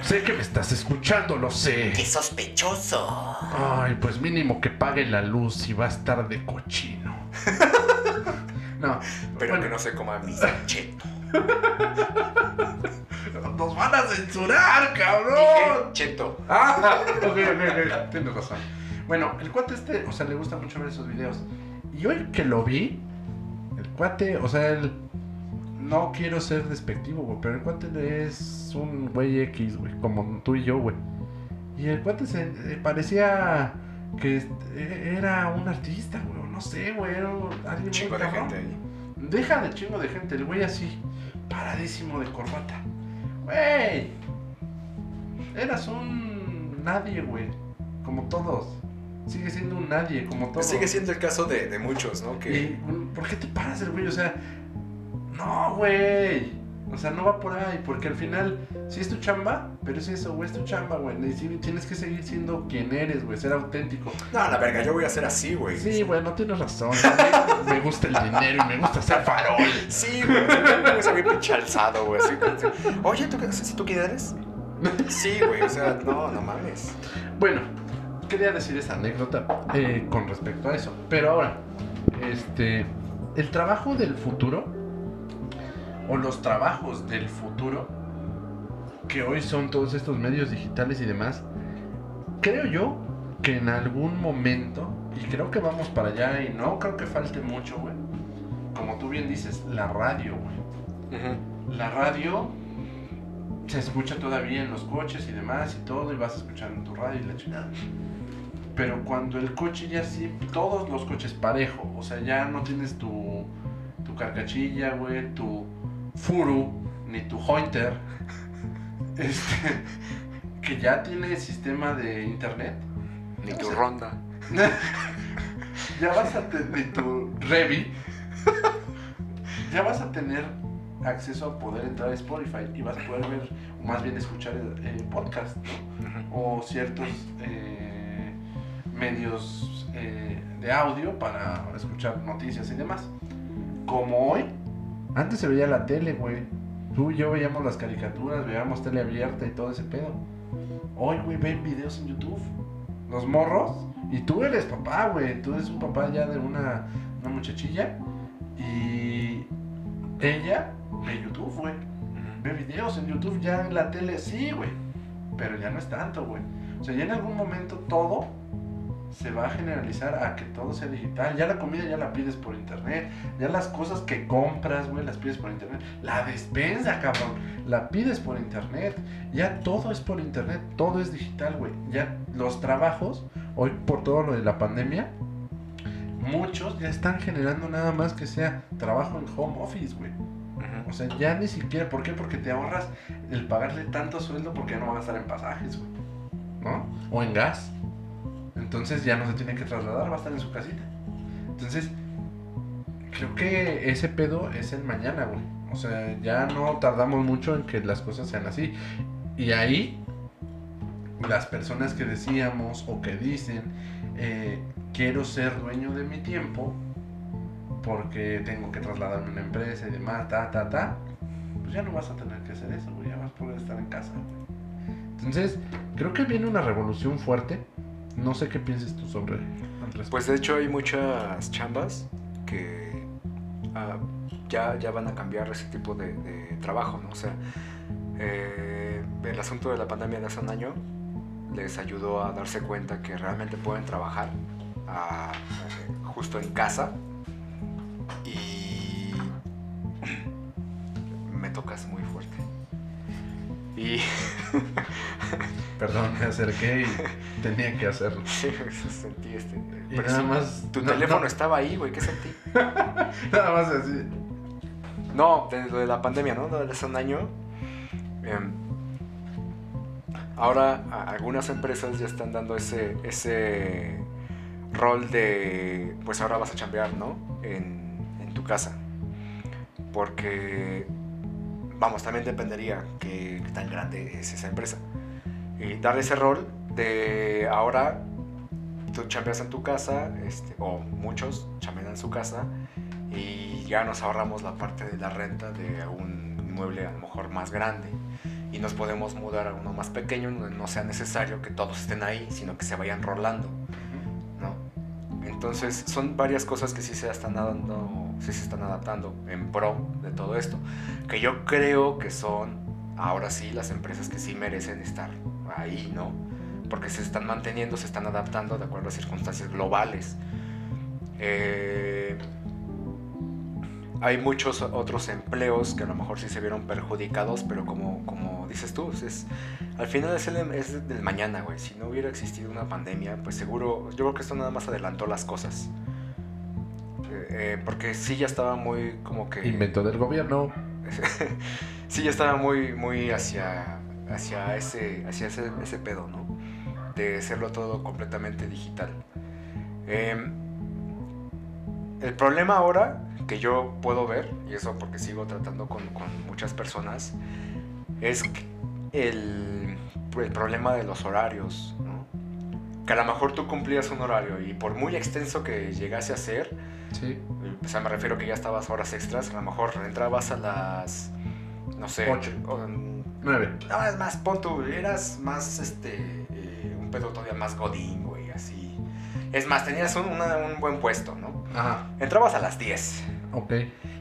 sé que me estás escuchando, lo sé. ¡Qué sospechoso! Ay, pues mínimo que pague la luz y va a estar de cochino. No, Pero bueno, que no se coma mi Cheto. nos van a censurar, Dije cabrón. cheto. Ah, ok, ok, ok, tienes razón. Bueno, el cuate este, o sea, le gusta mucho ver esos videos. Y hoy que lo vi, cuate, o sea, él, no quiero ser despectivo, güey, pero el cuate es un güey X, güey, como tú y yo, güey. Y el cuate se eh, parecía que eh, era un artista, güey, no sé, güey, era alguien Chingo de gente ahí. Deja de chingo de gente, el güey así, paradísimo de corbata. Güey, eras un nadie, güey, como todos. Sigue siendo un nadie, como todos. Sigue siendo el caso de, de muchos, ¿no? Que ¿Y por qué te paras el güey? O sea, no, güey. O sea, no va por ahí, porque al final sí es tu chamba, pero es eso, güey, es tu chamba, güey. Tienes que seguir siendo quien eres, güey, ser auténtico. No, la verga, yo voy a ser así, güey. Sí, güey, no tienes razón. Me gusta el dinero y me gusta ser farol. Sí, güey. Yo voy a bien pinche alzado, güey. Oye, ¿tú, qué- si tú quién eres? Sí, güey. O sea, no, no mames. Bueno, quería decir esa anécdota eh, con respecto a eso. Pero ahora, este, el trabajo del futuro o los trabajos del futuro, que hoy son todos estos medios digitales y demás, creo yo que en algún momento, y creo que vamos para allá y no creo que falte mucho, güey. Como tú bien dices, la radio, güey. La radio se escucha todavía en los coches y demás y todo, y vas escuchando tu radio y la chingada. Pero cuando el coche ya sí, todos los coches parejo, o sea, ya no tienes tu, tu carcachilla, güey, tu furu, ni tu hoiter, este, que ya tiene sistema de internet. Ni O tu sea, ronda. ya vas a tener tu Revi, ya vas a tener acceso a poder entrar a Spotify y vas a poder ver, o más bien escuchar el, el podcast, ¿no? o ciertos eh, medios eh, de audio para escuchar noticias y demás. Como hoy, antes se veía la tele, güey. Tú y yo veíamos las caricaturas, veíamos tele abierta y todo ese pedo. Hoy, güey, ven videos en YouTube. Los morros. Y tú eres papá, güey. Tú eres un papá ya de una, una muchachilla. Y ella ve YouTube, güey. Ve videos en YouTube ya en la tele, sí, güey. Pero ya no es tanto, güey. O sea, ya en algún momento todo se va a generalizar a que todo sea digital. Ya la comida ya la pides por internet. Ya las cosas que compras, güey, las pides por internet. La despensa, cabrón, la pides por internet. Ya todo es por internet, todo es digital, güey. Ya los trabajos, hoy por todo lo de la pandemia, muchos ya están generando nada más que sea trabajo en home office, güey. O sea, ya ni siquiera, ¿por qué? Porque te ahorras el pagarle tanto sueldo porque ya no van a estar en pasajes, güey. ¿No? O en gas. Entonces ya no se tiene que trasladar, va a estar en su casita. Entonces, creo que ese pedo es el mañana, güey. O sea, ya no tardamos mucho en que las cosas sean así. Y ahí, las personas que decíamos o que dicen, eh, quiero ser dueño de mi tiempo, porque tengo que trasladarme a una empresa y demás, ta, ta, ta, pues ya no vas a tener que hacer eso, güey, ya vas a poder estar en casa, güey. Entonces, creo que viene una revolución fuerte. No sé qué pienses tú sobre al. Pues de hecho hay muchas chambas que ah, ya, ya van a cambiar ese tipo de, trabajo, ¿no? O sea, eh, el asunto de la pandemia de hace un año les ayudó a darse cuenta que realmente pueden trabajar ah, justo en casa y me tocas muy fuerte. Y Perdón, me acerqué y tenía que hacerlo. sí, sentí este... Y pero nada sí, más- Tu no, teléfono no. estaba ahí, güey, ¿qué sentí? Nada más así. No, de lo de la pandemia, ¿no? Lo de hace un año. em, ahora algunas empresas ya están dando ese, ese rol de, pues ahora vas a chambear, ¿no? En, en tu casa. Porque, vamos, también dependería qué tan grande es esa empresa. Y dar ese rol de ahora tú chambeas en tu casa, este, o muchos chambean en su casa, y ya nos ahorramos la parte de la renta de un inmueble a lo mejor más grande y nos podemos mudar a uno más pequeño donde no sea necesario que todos estén ahí, sino que se vayan rolando. Entonces son varias cosas que sí se están dando, sí se están adaptando en pro de todo esto, que yo creo que son ahora sí las empresas que sí merecen estar ahí, ¿no? Porque se están manteniendo, se están adaptando de acuerdo a circunstancias globales. Eh, hay muchos otros empleos que a lo mejor sí se vieron perjudicados, pero como, como dices tú, es, al final es, el, es del mañana, güey. Si no hubiera existido una pandemia, pues seguro, yo creo que esto nada más adelantó las cosas. Eh, eh, porque sí ya estaba muy como que... Invento del gobierno. sí ya estaba muy, muy hacia, hacia, ese, hacia ese, ese pedo, ¿no? De hacerlo todo completamente digital. Em, el problema ahora que yo puedo ver, y eso porque sigo tratando con, con muchas personas, es el, el problema de los horarios, ¿no? Que a lo mejor tú cumplías un horario y por muy extenso que llegase a ser, Sí. o sea, me refiero que ya estabas horas extras, a lo mejor entrabas a las, no sé, Ocho. o- mm, Nueve. no, es más, pon tú, eras más, este, eh, un pedo todavía más godín. Es más, tenías un, una- un buen puesto, ¿no? Ajá. Entrabas a las 10 Ok.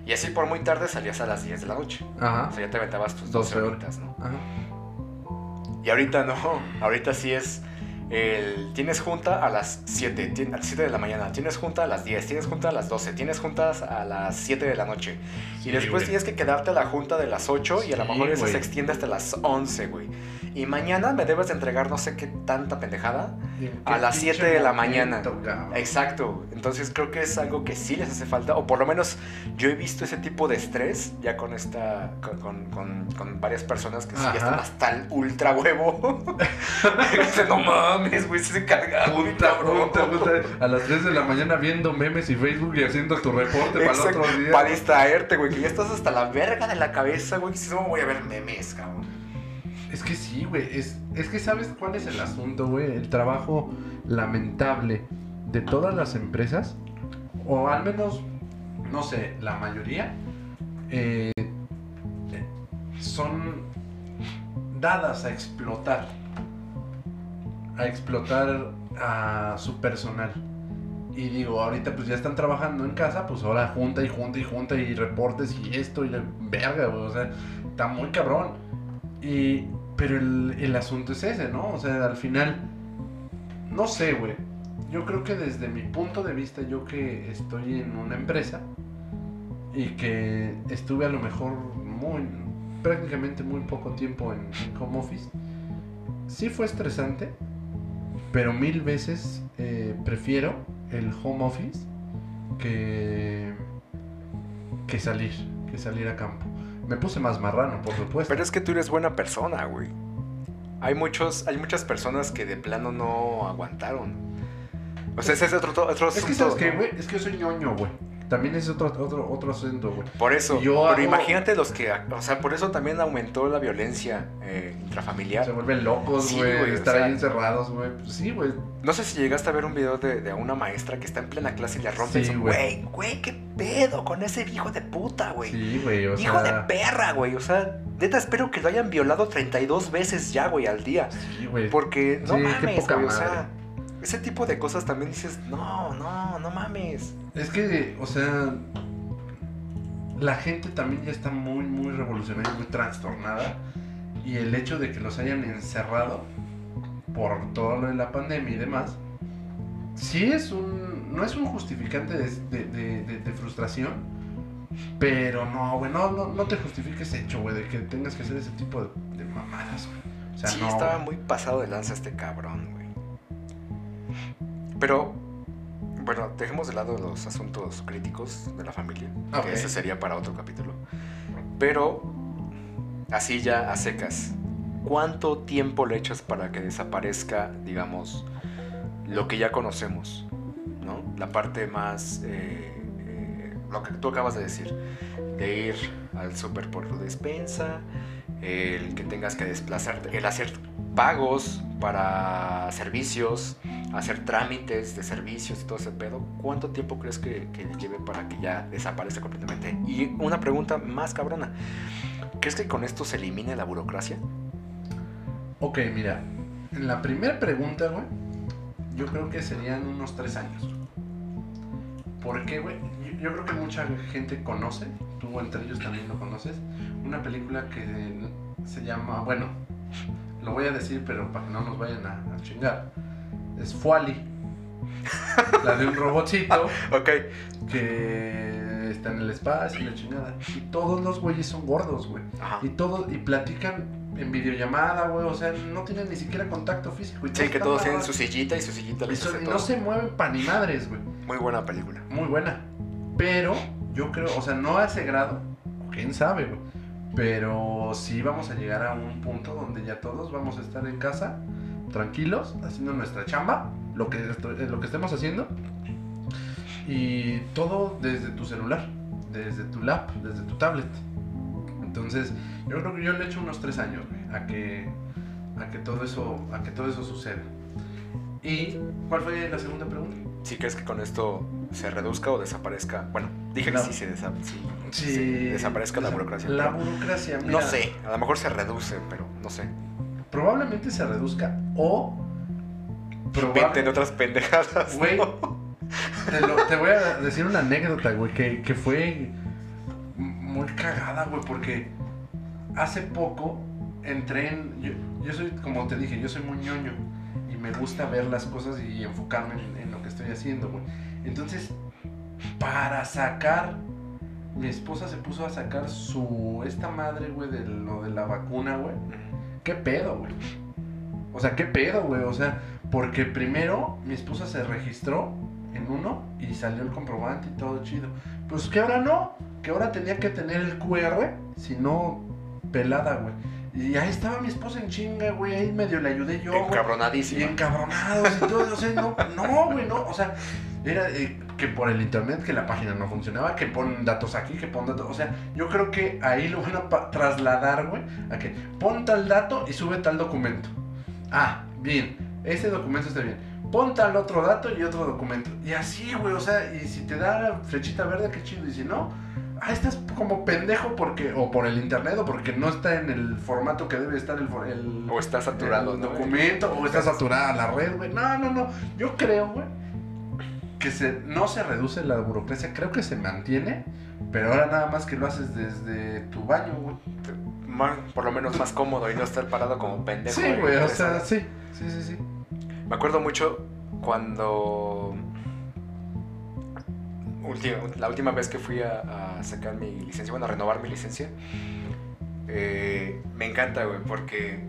Y así por muy tarde salías a las 10 de la noche. Ajá. O sea, ya te aventabas tus 12 12 horas. horitas, ¿no? Ajá. Y ahorita no, ahorita sí es. El, tienes junta a las 7, ti- a las 7 de la mañana, tienes junta a las 10, tienes junta a las 12, tienes juntas a las 7 de la noche. Sí, y después güey. tienes que quedarte a la junta de las 8 y a lo Sí, mejor eso se extiende hasta las 11, güey. Y mañana me debes de entregar no sé qué tanta pendejada. ¿En A las pinche 7 de la mañana. cabrón? Exacto, entonces creo que es algo que sí les hace falta, o por lo menos yo he visto ese tipo de estrés ya con esta, con, con, con- con varias personas que sí ya están hasta el ultra huevo. No mames, güey, se carga muy Junta, cabrón". junta, junta, a las 3 de la mañana viendo memes y Facebook y haciendo tu reporte para el otro día. Para distraerte, güey, que ya estás hasta la verga de la cabeza, güey, que si no voy a ver memes, cabrón. Es que sí, güey. Es, es que sabes cuál es el asunto, güey. El trabajo lamentable de todas las empresas, o al menos, no sé, la mayoría, eh, son dadas a explotar. A explotar a su personal. Y digo, ahorita pues ya están trabajando en casa, pues ahora junta y junta y junta y reportes y esto y la verga. O sea, está muy cabrón. Y, pero el, el asunto es ese, ¿no? O sea, al final, no sé, güey. Yo creo que desde mi punto de vista, yo que estoy en una empresa y que estuve a lo mejor muy, prácticamente muy poco tiempo en, en home office, sí fue estresante, pero mil veces eh, prefiero el home office que, que salir, que salir a campo. Me puse más marrano, por supuesto. Pero es que tú eres buena persona, güey. Hay muchos, hay muchas personas que de plano no aguantaron. O sea, ese es otro, otro Es que sabes que, ¿no? güey, es que yo soy ñoño, güey. También es otro, otro, otro acento, güey. Por eso, Yo pero hago- imagínate los que, o sea, por eso también aumentó la violencia eh, intrafamiliar. Se vuelven locos, Sí, güey. güey, o estar sea- ahí encerrados, güey. Pues sí, güey. No sé si llegaste a ver un video de, de una maestra que está en plena clase y le rompe Sí, güey. güey, qué pedo con ese hijo de puta, güey. Sí, güey. O hijo sea, de perra, güey. O sea, neta espero que lo hayan violado 32 veces ya, güey, al día. Sí, güey. Porque no Sí, qué mames, poca güey. O sea, ese tipo de cosas también dices, no, no, no mames. Es que, o sea, la gente también ya está muy, muy revolucionaria, muy trastornada. Y el hecho de que los hayan encerrado por todo lo de la pandemia y demás, sí es un. No es un justificante de, de- de- frustración. Pero no, güey, no, no, no te justifiques hecho, güey, de que tengas que hacer ese tipo de, mamadas, güey. O sea, sí, no. estaba muy pasado de lanza este cabrón, güey. Pero, bueno, dejemos de lado los asuntos críticos de la familia, Ok. que ese sería para otro capítulo. Pero, así ya a secas, ¿cuánto tiempo le echas para que desaparezca, digamos, lo que ya conocemos? ¿No? La parte más, eh, eh, lo que tú acabas de decir, de ir al súper por tu despensa, el que tengas que desplazarte, el hacer pagos para servicios, hacer trámites de servicios y todo ese pedo, ¿cuánto tiempo crees que, que le lleve para que ya desaparezca completamente? Y una pregunta más cabrona, ¿crees que con esto se elimine la burocracia? Ok, mira, en la primera pregunta, güey, yo creo que serían unos tres años. ¿Por qué, güey? Yo, yo creo que mucha gente conoce, tú entre ellos también lo conoces, una película que se llama, bueno, lo voy a decir, pero para que no nos vayan a, a chingar. Es Fuali, la de un robotcito Ok, que está en el espacio y la chingada. Y todos los güeyes son gordos, güey. ajá. Y todo, y platican en videollamada, güey. O sea, no tienen ni siquiera contacto físico. Y Sí, que todos tienen su sillita y su sillita y, son- y no se mueven pa' ni madres, güey. Muy buena película. Muy buena. Pero yo creo, o sea, no a ese grado. Quién sabe, güey. Pero sí vamos a llegar a un punto donde ya todos vamos a estar en casa, tranquilos, haciendo nuestra chamba, lo que, esto- lo que estemos haciendo. Y todo desde tu celular, desde tu lap, desde tu tablet. Entonces, yo creo que yo le echo unos tres años, güey, a que, a que todo eso, a que todo eso suceda. ¿Y cuál fue la segunda pregunta? ¿Sí crees que con esto se reduzca o desaparezca? Bueno, dije que sí se desa- sí, Sí, desaparezca la burocracia. La burocracia, no mira, sé, a lo mejor se reduce, pero no sé. Probablemente se reduzca o. Inventen otras pendejadas. Güey, ¿no? te, lo- te voy a decir una anécdota, güey, que, que fue muy cagada, güey, porque hace poco entré en. Yo, yo soy, como te dije, yo soy muy ñoño y me gusta ver las cosas y enfocarme en, en lo que estoy haciendo, güey. Entonces, para sacar. Mi esposa se puso a sacar su. Esta madre, güey, de lo de la vacuna, güey. ¿Qué pedo, güey? O sea, ¿qué pedo, güey? O sea, porque primero mi esposa se registró en uno y salió el comprobante y todo chido. Pues que ahora no, que ahora tenía que tener el QR, si no, pelada, güey. Y ahí estaba mi esposa en chinga, güey, ahí medio le ayudé yo, güey. Y Encabronadísimo. encabronados y todo, o sea, no, no, güey, no, o sea, era eh, que por el internet, que la página no funcionaba, que pon datos aquí, que pon datos, o sea, yo creo que ahí lo van a trasladar, güey, a que pon tal dato y sube tal documento. Ah, bien, ese documento está bien. Pon tal otro dato y otro documento. Y así, güey, o sea, y si te da la flechita verde, qué chido, y si no, ah, estás como pendejo porque, o por el internet, o porque no está en el formato que debe estar el, el, O está saturado, el ¿no? documento o está saturada la red, güey. No, no, no. Yo creo, güey, que se, no se reduce la burocracia, creo que se mantiene, pero ahora nada más que lo haces desde tu baño, güey. Más- por lo menos más cómodo y no estar parado como pendejo. Sí, güey, o sea, sí, sí, sí, sí. Me acuerdo mucho cuando. ulti- la última vez que fui a, a sacar mi licencia, bueno, a renovar mi licencia, eh, me encanta, güey, porque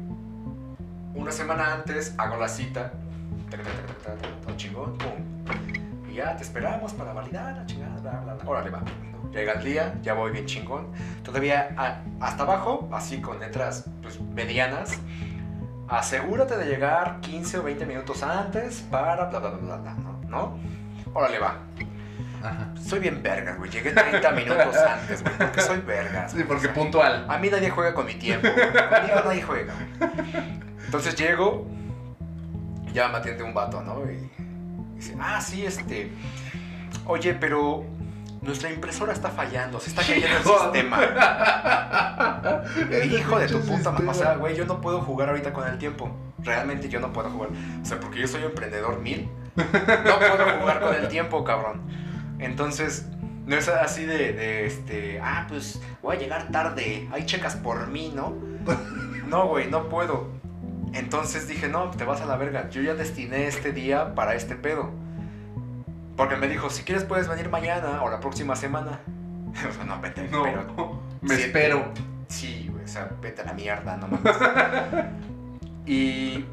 una semana antes hago la cita, todo chingón, pum, y ya te esperamos para validar la chingada, bla, bla, bla. Órale, va. Llega el día, ya voy bien chingón. Todavía a- hasta abajo, así con letras pues, medianas, asegúrate de llegar 15 o 20 minutos antes para bla bla bla bla, bla, ¿no? Órale, va. Ajá. Soy bien vergas, güey. Llegué 30 minutos antes, güey, porque soy vergas. Sí, porque O sea, puntual. a mí nadie juega con mi tiempo, güey. Conmigo nadie juega. Entonces llego, ya me atiende un vato, ¿no? Y dice, ah, sí, este. Oye, pero nuestra impresora está fallando, se está cayendo el sistema. Hijo de tu puta madre. O sea, güey, yo no puedo jugar ahorita con el tiempo. Realmente yo no puedo jugar. O sea, porque yo soy emprendedor mil. No puedo jugar con el tiempo, cabrón. Entonces, no es así de, de, este, ah, pues voy a llegar tarde. Ahí checas por mí, ¿no? No, güey, no puedo. Entonces dije, no, te vas a la verga. Yo ya destiné este día para este pedo. Porque me dijo, si quieres puedes venir mañana o la próxima semana. O sea, no, vete, No, pero me Sí, espero. Sí, o sea, vete a la mierda, no mames. y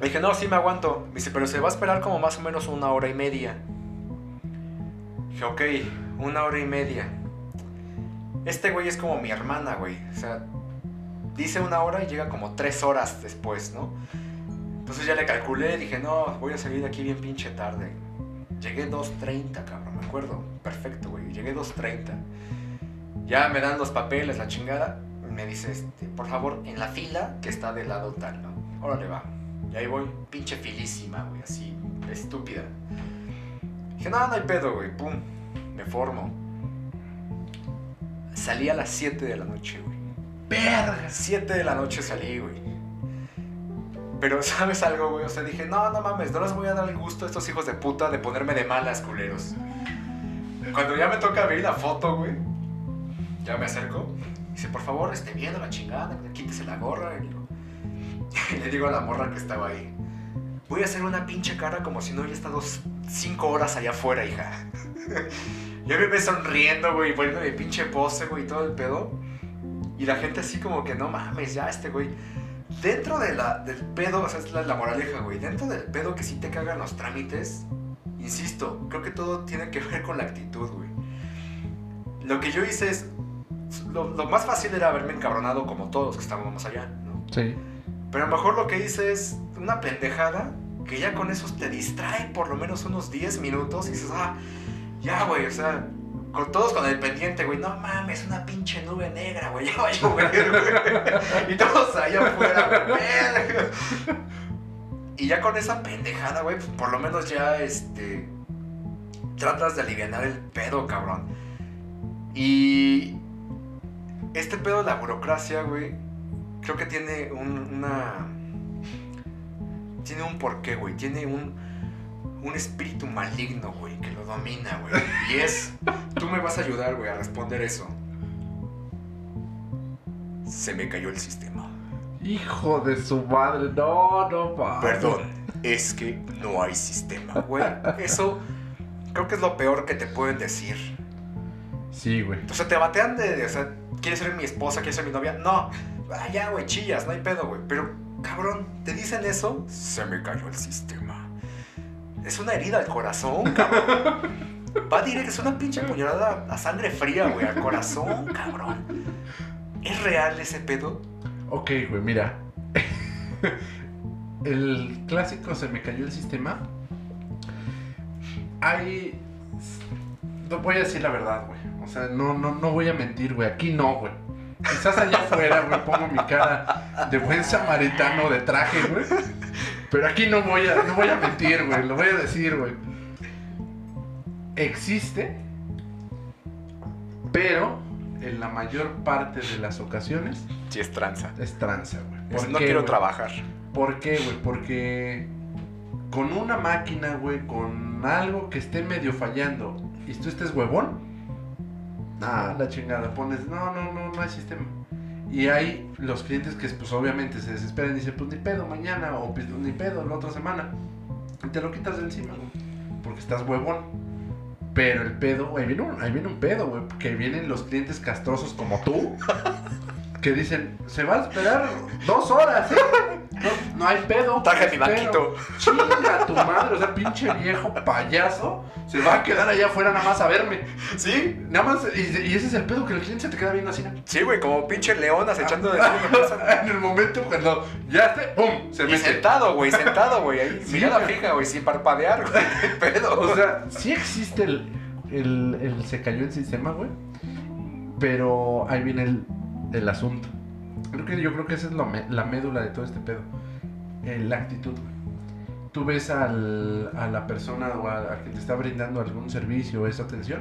le dije, no, sí me aguanto. Me dice, pero se va a esperar como más o menos una hora y media. Dije, ok, una hora y media. Este güey es como mi hermana, güey. O sea, dice una hora y llega como tres horas después, ¿no? Entonces ya le calculé, dije, no, voy a salir aquí bien pinche tarde. Llegué 2.30, cabrón, me acuerdo. Perfecto, güey. Llegué 2.30. Ya me dan los papeles, la chingada. Me dice, este, por favor, en la fila que está del lado tal, ¿no? Órale, va. Y ahí voy, pinche filísima, güey, así, estúpida. Dije, no, no hay pedo, güey, pum, me formo. Salí a las 7 de la noche, güey. Vergas. 7 de la noche salí, güey. Pero, ¿sabes algo, güey? O sea, dije, no, no mames, no les voy a dar el gusto a estos hijos de puta de ponerme de malas, culeros. Cuando ya me toca ver la foto, güey, ya me acerco. Dice, por favor, esté viendo la chingada, quítese la gorra. Y, le digo a la morra que estaba ahí, voy a hacer una pinche cara como si no hubiera estado 5 horas allá afuera, hija. Yo me ve sonriendo, güey, poniéndome pinche pose, güey, y todo el pedo. Y la gente así como que, no mames, ya este güey. Dentro de la, del pedo, o sea, es la, la moraleja, güey. Dentro del pedo que sí te cagan los trámites, insisto, creo que todo tiene que ver con la actitud, güey. Lo que yo hice es. Lo, lo más fácil era haberme encabronado como todos que estábamos allá, ¿no? Sí. Pero a lo mejor lo que hice es una pendejada que ya con eso te distrae por lo menos unos 10 minutos y dices, ah, ya, güey, o sea, con todos con el pendiente, güey, no mames, una pinche nube negra, güey, ya va a llover, güey. Y todos allá afuera, güey. Y ya con esa pendejada, güey, pues por lo menos ya, este, tratas de aliviar el pedo, cabrón. Y este pedo de la burocracia, güey, creo que tiene un, una... Tiene un porqué, güey. Tiene un, un espíritu maligno, güey, que lo domina, güey. Y es... Tú me vas a ayudar, güey, a responder eso. Se me cayó el sistema. Hijo de su madre, no, no, mames. Perdón, es que no hay sistema, güey. Eso creo que es lo peor que te pueden decir. Sí, güey. O sea, te batean de, o sea, ¿quieres ser mi esposa? ¿Quieres ser mi novia? No. Ah, ya, güey, chillas, no hay pedo, güey. Pero, cabrón, ¿te dicen eso? Se me cayó el sistema. Es una herida al corazón, cabrón. Va directo, es una pinche puñalada a sangre fría, güey, al corazón, cabrón. ¿Es real ese pedo? Ok, güey, mira. el clásico se me cayó el sistema. Hay. No voy a decir la verdad, güey. O sea, no, no, no voy a mentir, güey. Aquí no, güey. Quizás allá afuera, güey, pongo mi cara de buen samaritano de traje, güey. Pero aquí no voy a, no voy a mentir, güey. Lo voy a decir, güey. Existe, pero en la mayor parte de las ocasiones Sí, es tranza. es tranza, güey. Es, ¿Por no qué, quiero güey? trabajar. ¿Por qué, güey? Porque con una máquina, güey, con algo que esté medio fallando y tú estés huevón, ah, la chingada, pones, no, no, no, no hay sistema. Y hay los clientes que, pues obviamente se desesperan y dicen, pues ni pedo mañana o pues, ni pedo la otra semana. Y te lo quitas de encima, güey, porque estás huevón. Pero el pedo, ahí viene un, ahí viene un pedo, güey, que vienen los clientes castrosos como tú, que dicen, se va a esperar dos horas, ¿eh? No, no hay pedo. Traje mi espero". banquito. Chinga tu madre, o sea, pinche viejo payaso, se va a quedar allá afuera nada más a verme. ¿Sí? Nada más, y, y ese es el pedo que el cliente se te queda viendo así, ¿no? Sí, güey, como pinche león acechando de en el momento cuando ya esté, ¡pum! Se Y mete. sentado, güey, sentado, güey, ahí, Sí, mirada güey. fija, güey, sin parpadear, güey, qué pedo. O sea, sí existe el, el, el se cayó el sistema, güey. Pero ahí viene el, el asunto. Creo que yo creo que esa es lo la médula de todo este pedo. Eh, la actitud. Tú ves al, a la persona o a, a que te está brindando algún servicio o esa atención.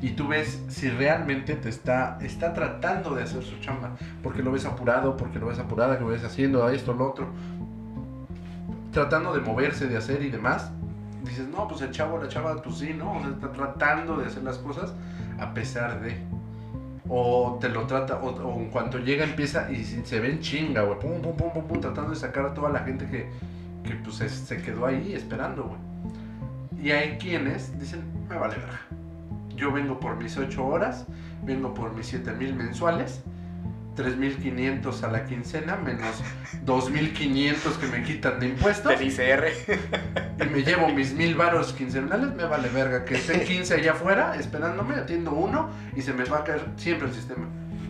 Y tú ves si realmente te está, está tratando de hacer su chamba. Porque lo ves apurado, porque lo ves apurada, que lo ves haciendo esto, lo otro. Tratando de moverse, de hacer y demás dices, no, pues el chavo, la chava, pues sí, ¿no? O sea, está tratando de hacer las cosas a pesar de. O te lo trata, o, o en cuanto llega empieza y se se ve en chinga, güey, pum, pum, pum, pum, pum, tratando de sacar a toda la gente que, que pues se, se quedó ahí esperando, güey. Y hay quienes dicen, me vale verga. Yo vengo por mis 8 horas, vengo por mis 7 mil mensuales, 3.500 a la quincena, menos 2.500 que me quitan de impuestos Del ICR. y me llevo mis mil varos quincenales, me vale verga. Que estén 15 allá afuera esperándome, atiendo uno y se me va a caer siempre el sistema.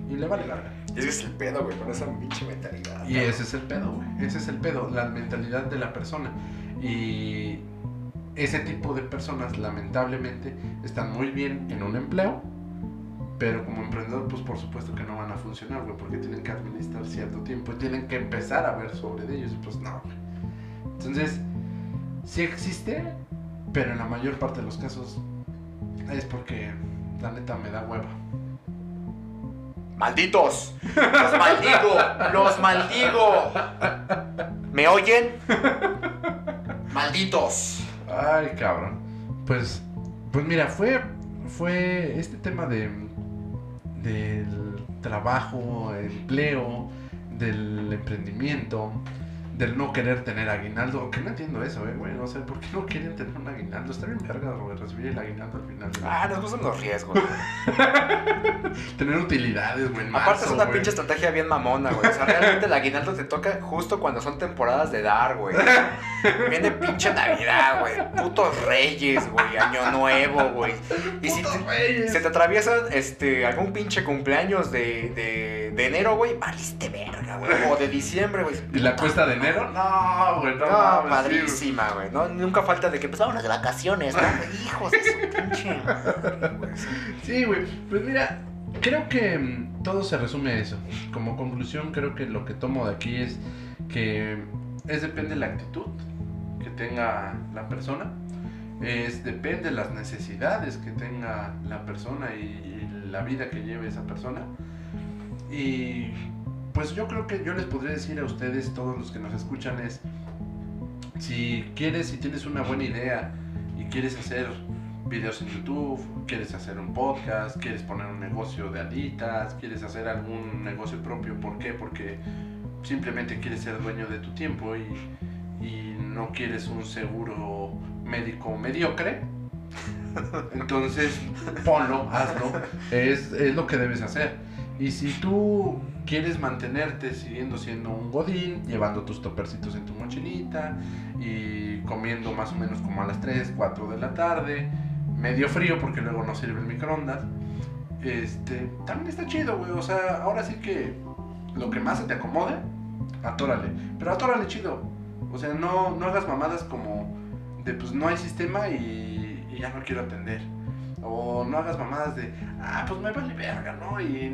Y le vale verga. Y ese es el pedo, güey, con esa pinche mentalidad. Y ese es el pedo, güey. Ese es el pedo, la mentalidad de la persona. Y ese tipo de personas, lamentablemente, están muy bien en un empleo. Pero como emprendedor, pues por supuesto que no van a funcionar, güey, porque tienen que administrar cierto tiempo y tienen que empezar a ver sobre ellos. Y pues no, güey. Entonces, sí existe, pero en la mayor parte de los casos es porque la neta me da hueva. ¡Malditos! ¡Los maldigo! ¡Los maldigo! ¿Me oyen? ¡Malditos! Ay, cabrón. Pues, pues mira, fue, fue este tema de del trabajo, empleo, del emprendimiento, del no querer tener aguinaldo. Que no entiendo eso, eh, güey. No sé por qué no quieren tener un aguinaldo. Está bien verga, güey, recibir el aguinaldo al final. Ah, nos gustan los riesgos. Tener utilidades, güey. Aparte es una güey. pinche estrategia bien mamona, güey. O sea, realmente el aguinaldo te toca justo cuando son temporadas de dar, güey. Viene pinche Navidad, güey. Putos reyes, güey. Año nuevo, güey. Y si Putos te, reyes. se te atraviesan este, algún pinche cumpleaños de, de, de enero, güey, valiste verga, güey. O de diciembre, güey. ¿Y la cuesta de enero? No, güey, no, No, mames, padrísima, güey. No, nunca falta de que pues vámonos de vacaciones, ¿no? Hijos de su pinche madre, güey. Sí, güey. Pues mira, creo que mm, todo se resume a eso. Como conclusión, creo que lo que tomo de aquí es que es depende de la actitud que tenga la persona. Es depende de las necesidades que tenga la persona y, y la vida que lleve esa persona. Y pues yo creo que yo les podría decir a ustedes, todos los que nos escuchan, es si quieres, si tienes una buena idea y quieres hacer videos en YouTube, quieres hacer un podcast, quieres poner un negocio de alitas, quieres hacer algún negocio propio. ¿Por qué? Porque simplemente quieres ser dueño de tu tiempo y, y no quieres un seguro médico mediocre. Entonces, ponlo, hazlo. Es, es lo que debes hacer. Y si tú quieres mantenerte siguiendo siendo un godín, llevando tus topercitos en tu mochilita y comiendo más o menos como a las 3, 4 de la tarde, medio frío porque luego no sirve el microondas, este, también está chido, güey. O sea, ahora sí que lo que más se te acomode, atórale. Pero atórale chido. O sea, no, no hagas mamadas como de pues no hay sistema y, y ya no quiero atender. O no hagas mamadas de, ah, pues me vale verga, ¿no? Y,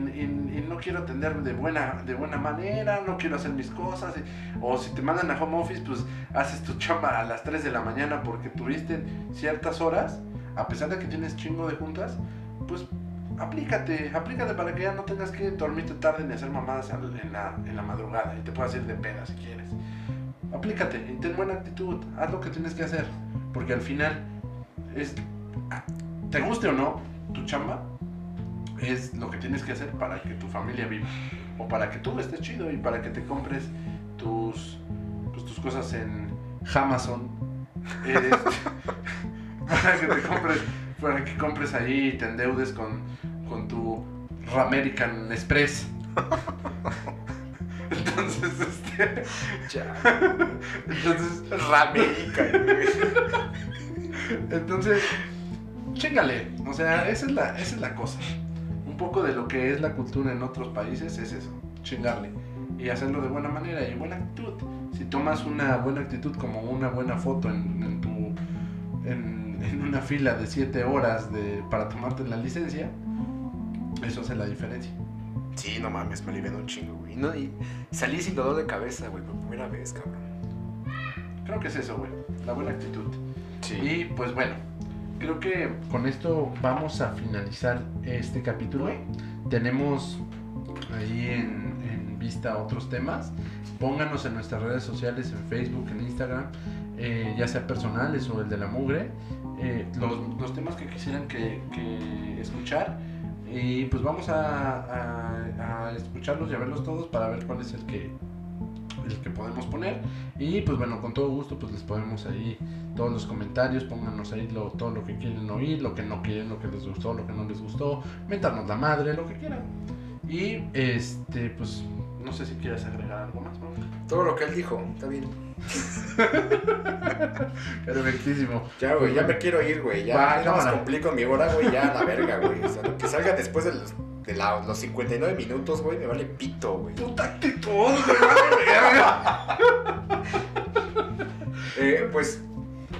no quiero atender de buena, de buena manera, no quiero hacer mis cosas. o si te mandan a home office, pues haces tu chamba a las 3 de la mañana porque tuviste ciertas horas, a pesar de que tienes chingo de juntas, pues aplícate, aplícate para que ya no tengas que dormirte tarde ni hacer mamadas en la, en la madrugada y te puedas ir de peda si quieres. Aplícate y ten buena actitud, haz lo que tienes que hacer, porque al final es, te guste o no, tu chamba es lo que tienes que hacer para que tu familia viva o para que tú estés chido y para que te compres tus, pues, tus cosas en Amazon. Este, para que te compres, para que compres ahí y te endeudes con, con tu American Express. Entonces, este, Ya. entonces, Ramérica, güey. entonces, chingale. O sea, esa es la, esa es la cosa. Un poco de lo que es la cultura en otros países es eso, chingarle. Y hacerlo de buena manera y buena actitud. Si tomas una buena actitud como una buena foto en, en tu en, en una fila de 7 horas de, para tomarte la licencia, eso hace la diferencia. Sí, no mames, me alivianó un chingo, güey. No, y salí sin dolor de cabeza, güey, por primera vez, cabrón. Creo que es eso, güey, la buena actitud. Sí. Y pues bueno, creo que con esto vamos a finalizar este capítulo. Tenemos ahí en, en vista otros temas. Pónganos en nuestras redes sociales, en Facebook, en Instagram, eh, ya sea personales o el de la mugre, eh, los, los temas que quisieran que, que escuchar. Y pues vamos a, a- a escucharlos y a verlos todos para ver cuál es el que, el que podemos poner. Y pues bueno, con todo gusto pues les ponemos ahí todos los comentarios, pónganos ahí lo- todo lo que quieren oír, lo que no quieren, lo que les gustó, lo que no les gustó, mentarnos la madre, lo que quieran. Y este, pues, no sé si quieres agregar algo más, ¿no? Todo lo que él dijo, está bien. Perfectísimo. Ya, güey, ya me quiero ir, güey. Ya, Va, ya más complico mi hora, güey, ya a la verga, güey. O sea, lo que salga después de los, de la- los 59 minutos, güey, me vale pito, güey. Puta actitud. Eh, pues,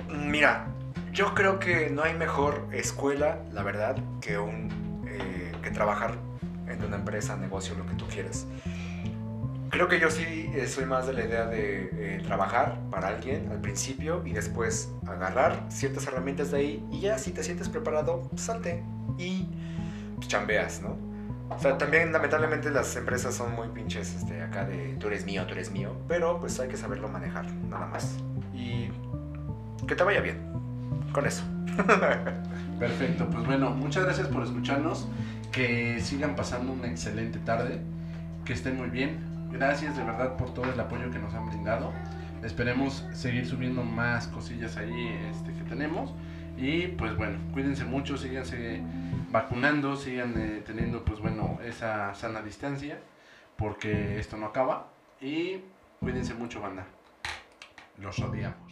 mira, yo creo que no hay mejor escuela, la verdad, que un eh, que trabajar en una empresa, negocio, lo que tú quieras. Creo que yo sí eh, soy más de la idea de eh, trabajar para alguien al principio y después agarrar ciertas herramientas de ahí y ya si te sientes preparado, pues, salte y pues, chambeas, ¿no? O sea, también lamentablemente las empresas son muy pinches este, acá de tú eres mío, tú eres mío, pero pues hay que saberlo manejar, nada más. Y que te vaya bien con eso. Perfecto, pues bueno, muchas gracias por escucharnos. Que sigan pasando una excelente tarde. Que estén muy bien. Gracias de verdad por todo el apoyo que nos han brindado. Esperemos seguir subiendo más cosillas ahí este, que tenemos. Y pues bueno, cuídense mucho, síganse vacunando, sigan eh, teniendo pues bueno esa sana distancia. Porque esto no acaba. Y cuídense mucho, banda. Los odiamos.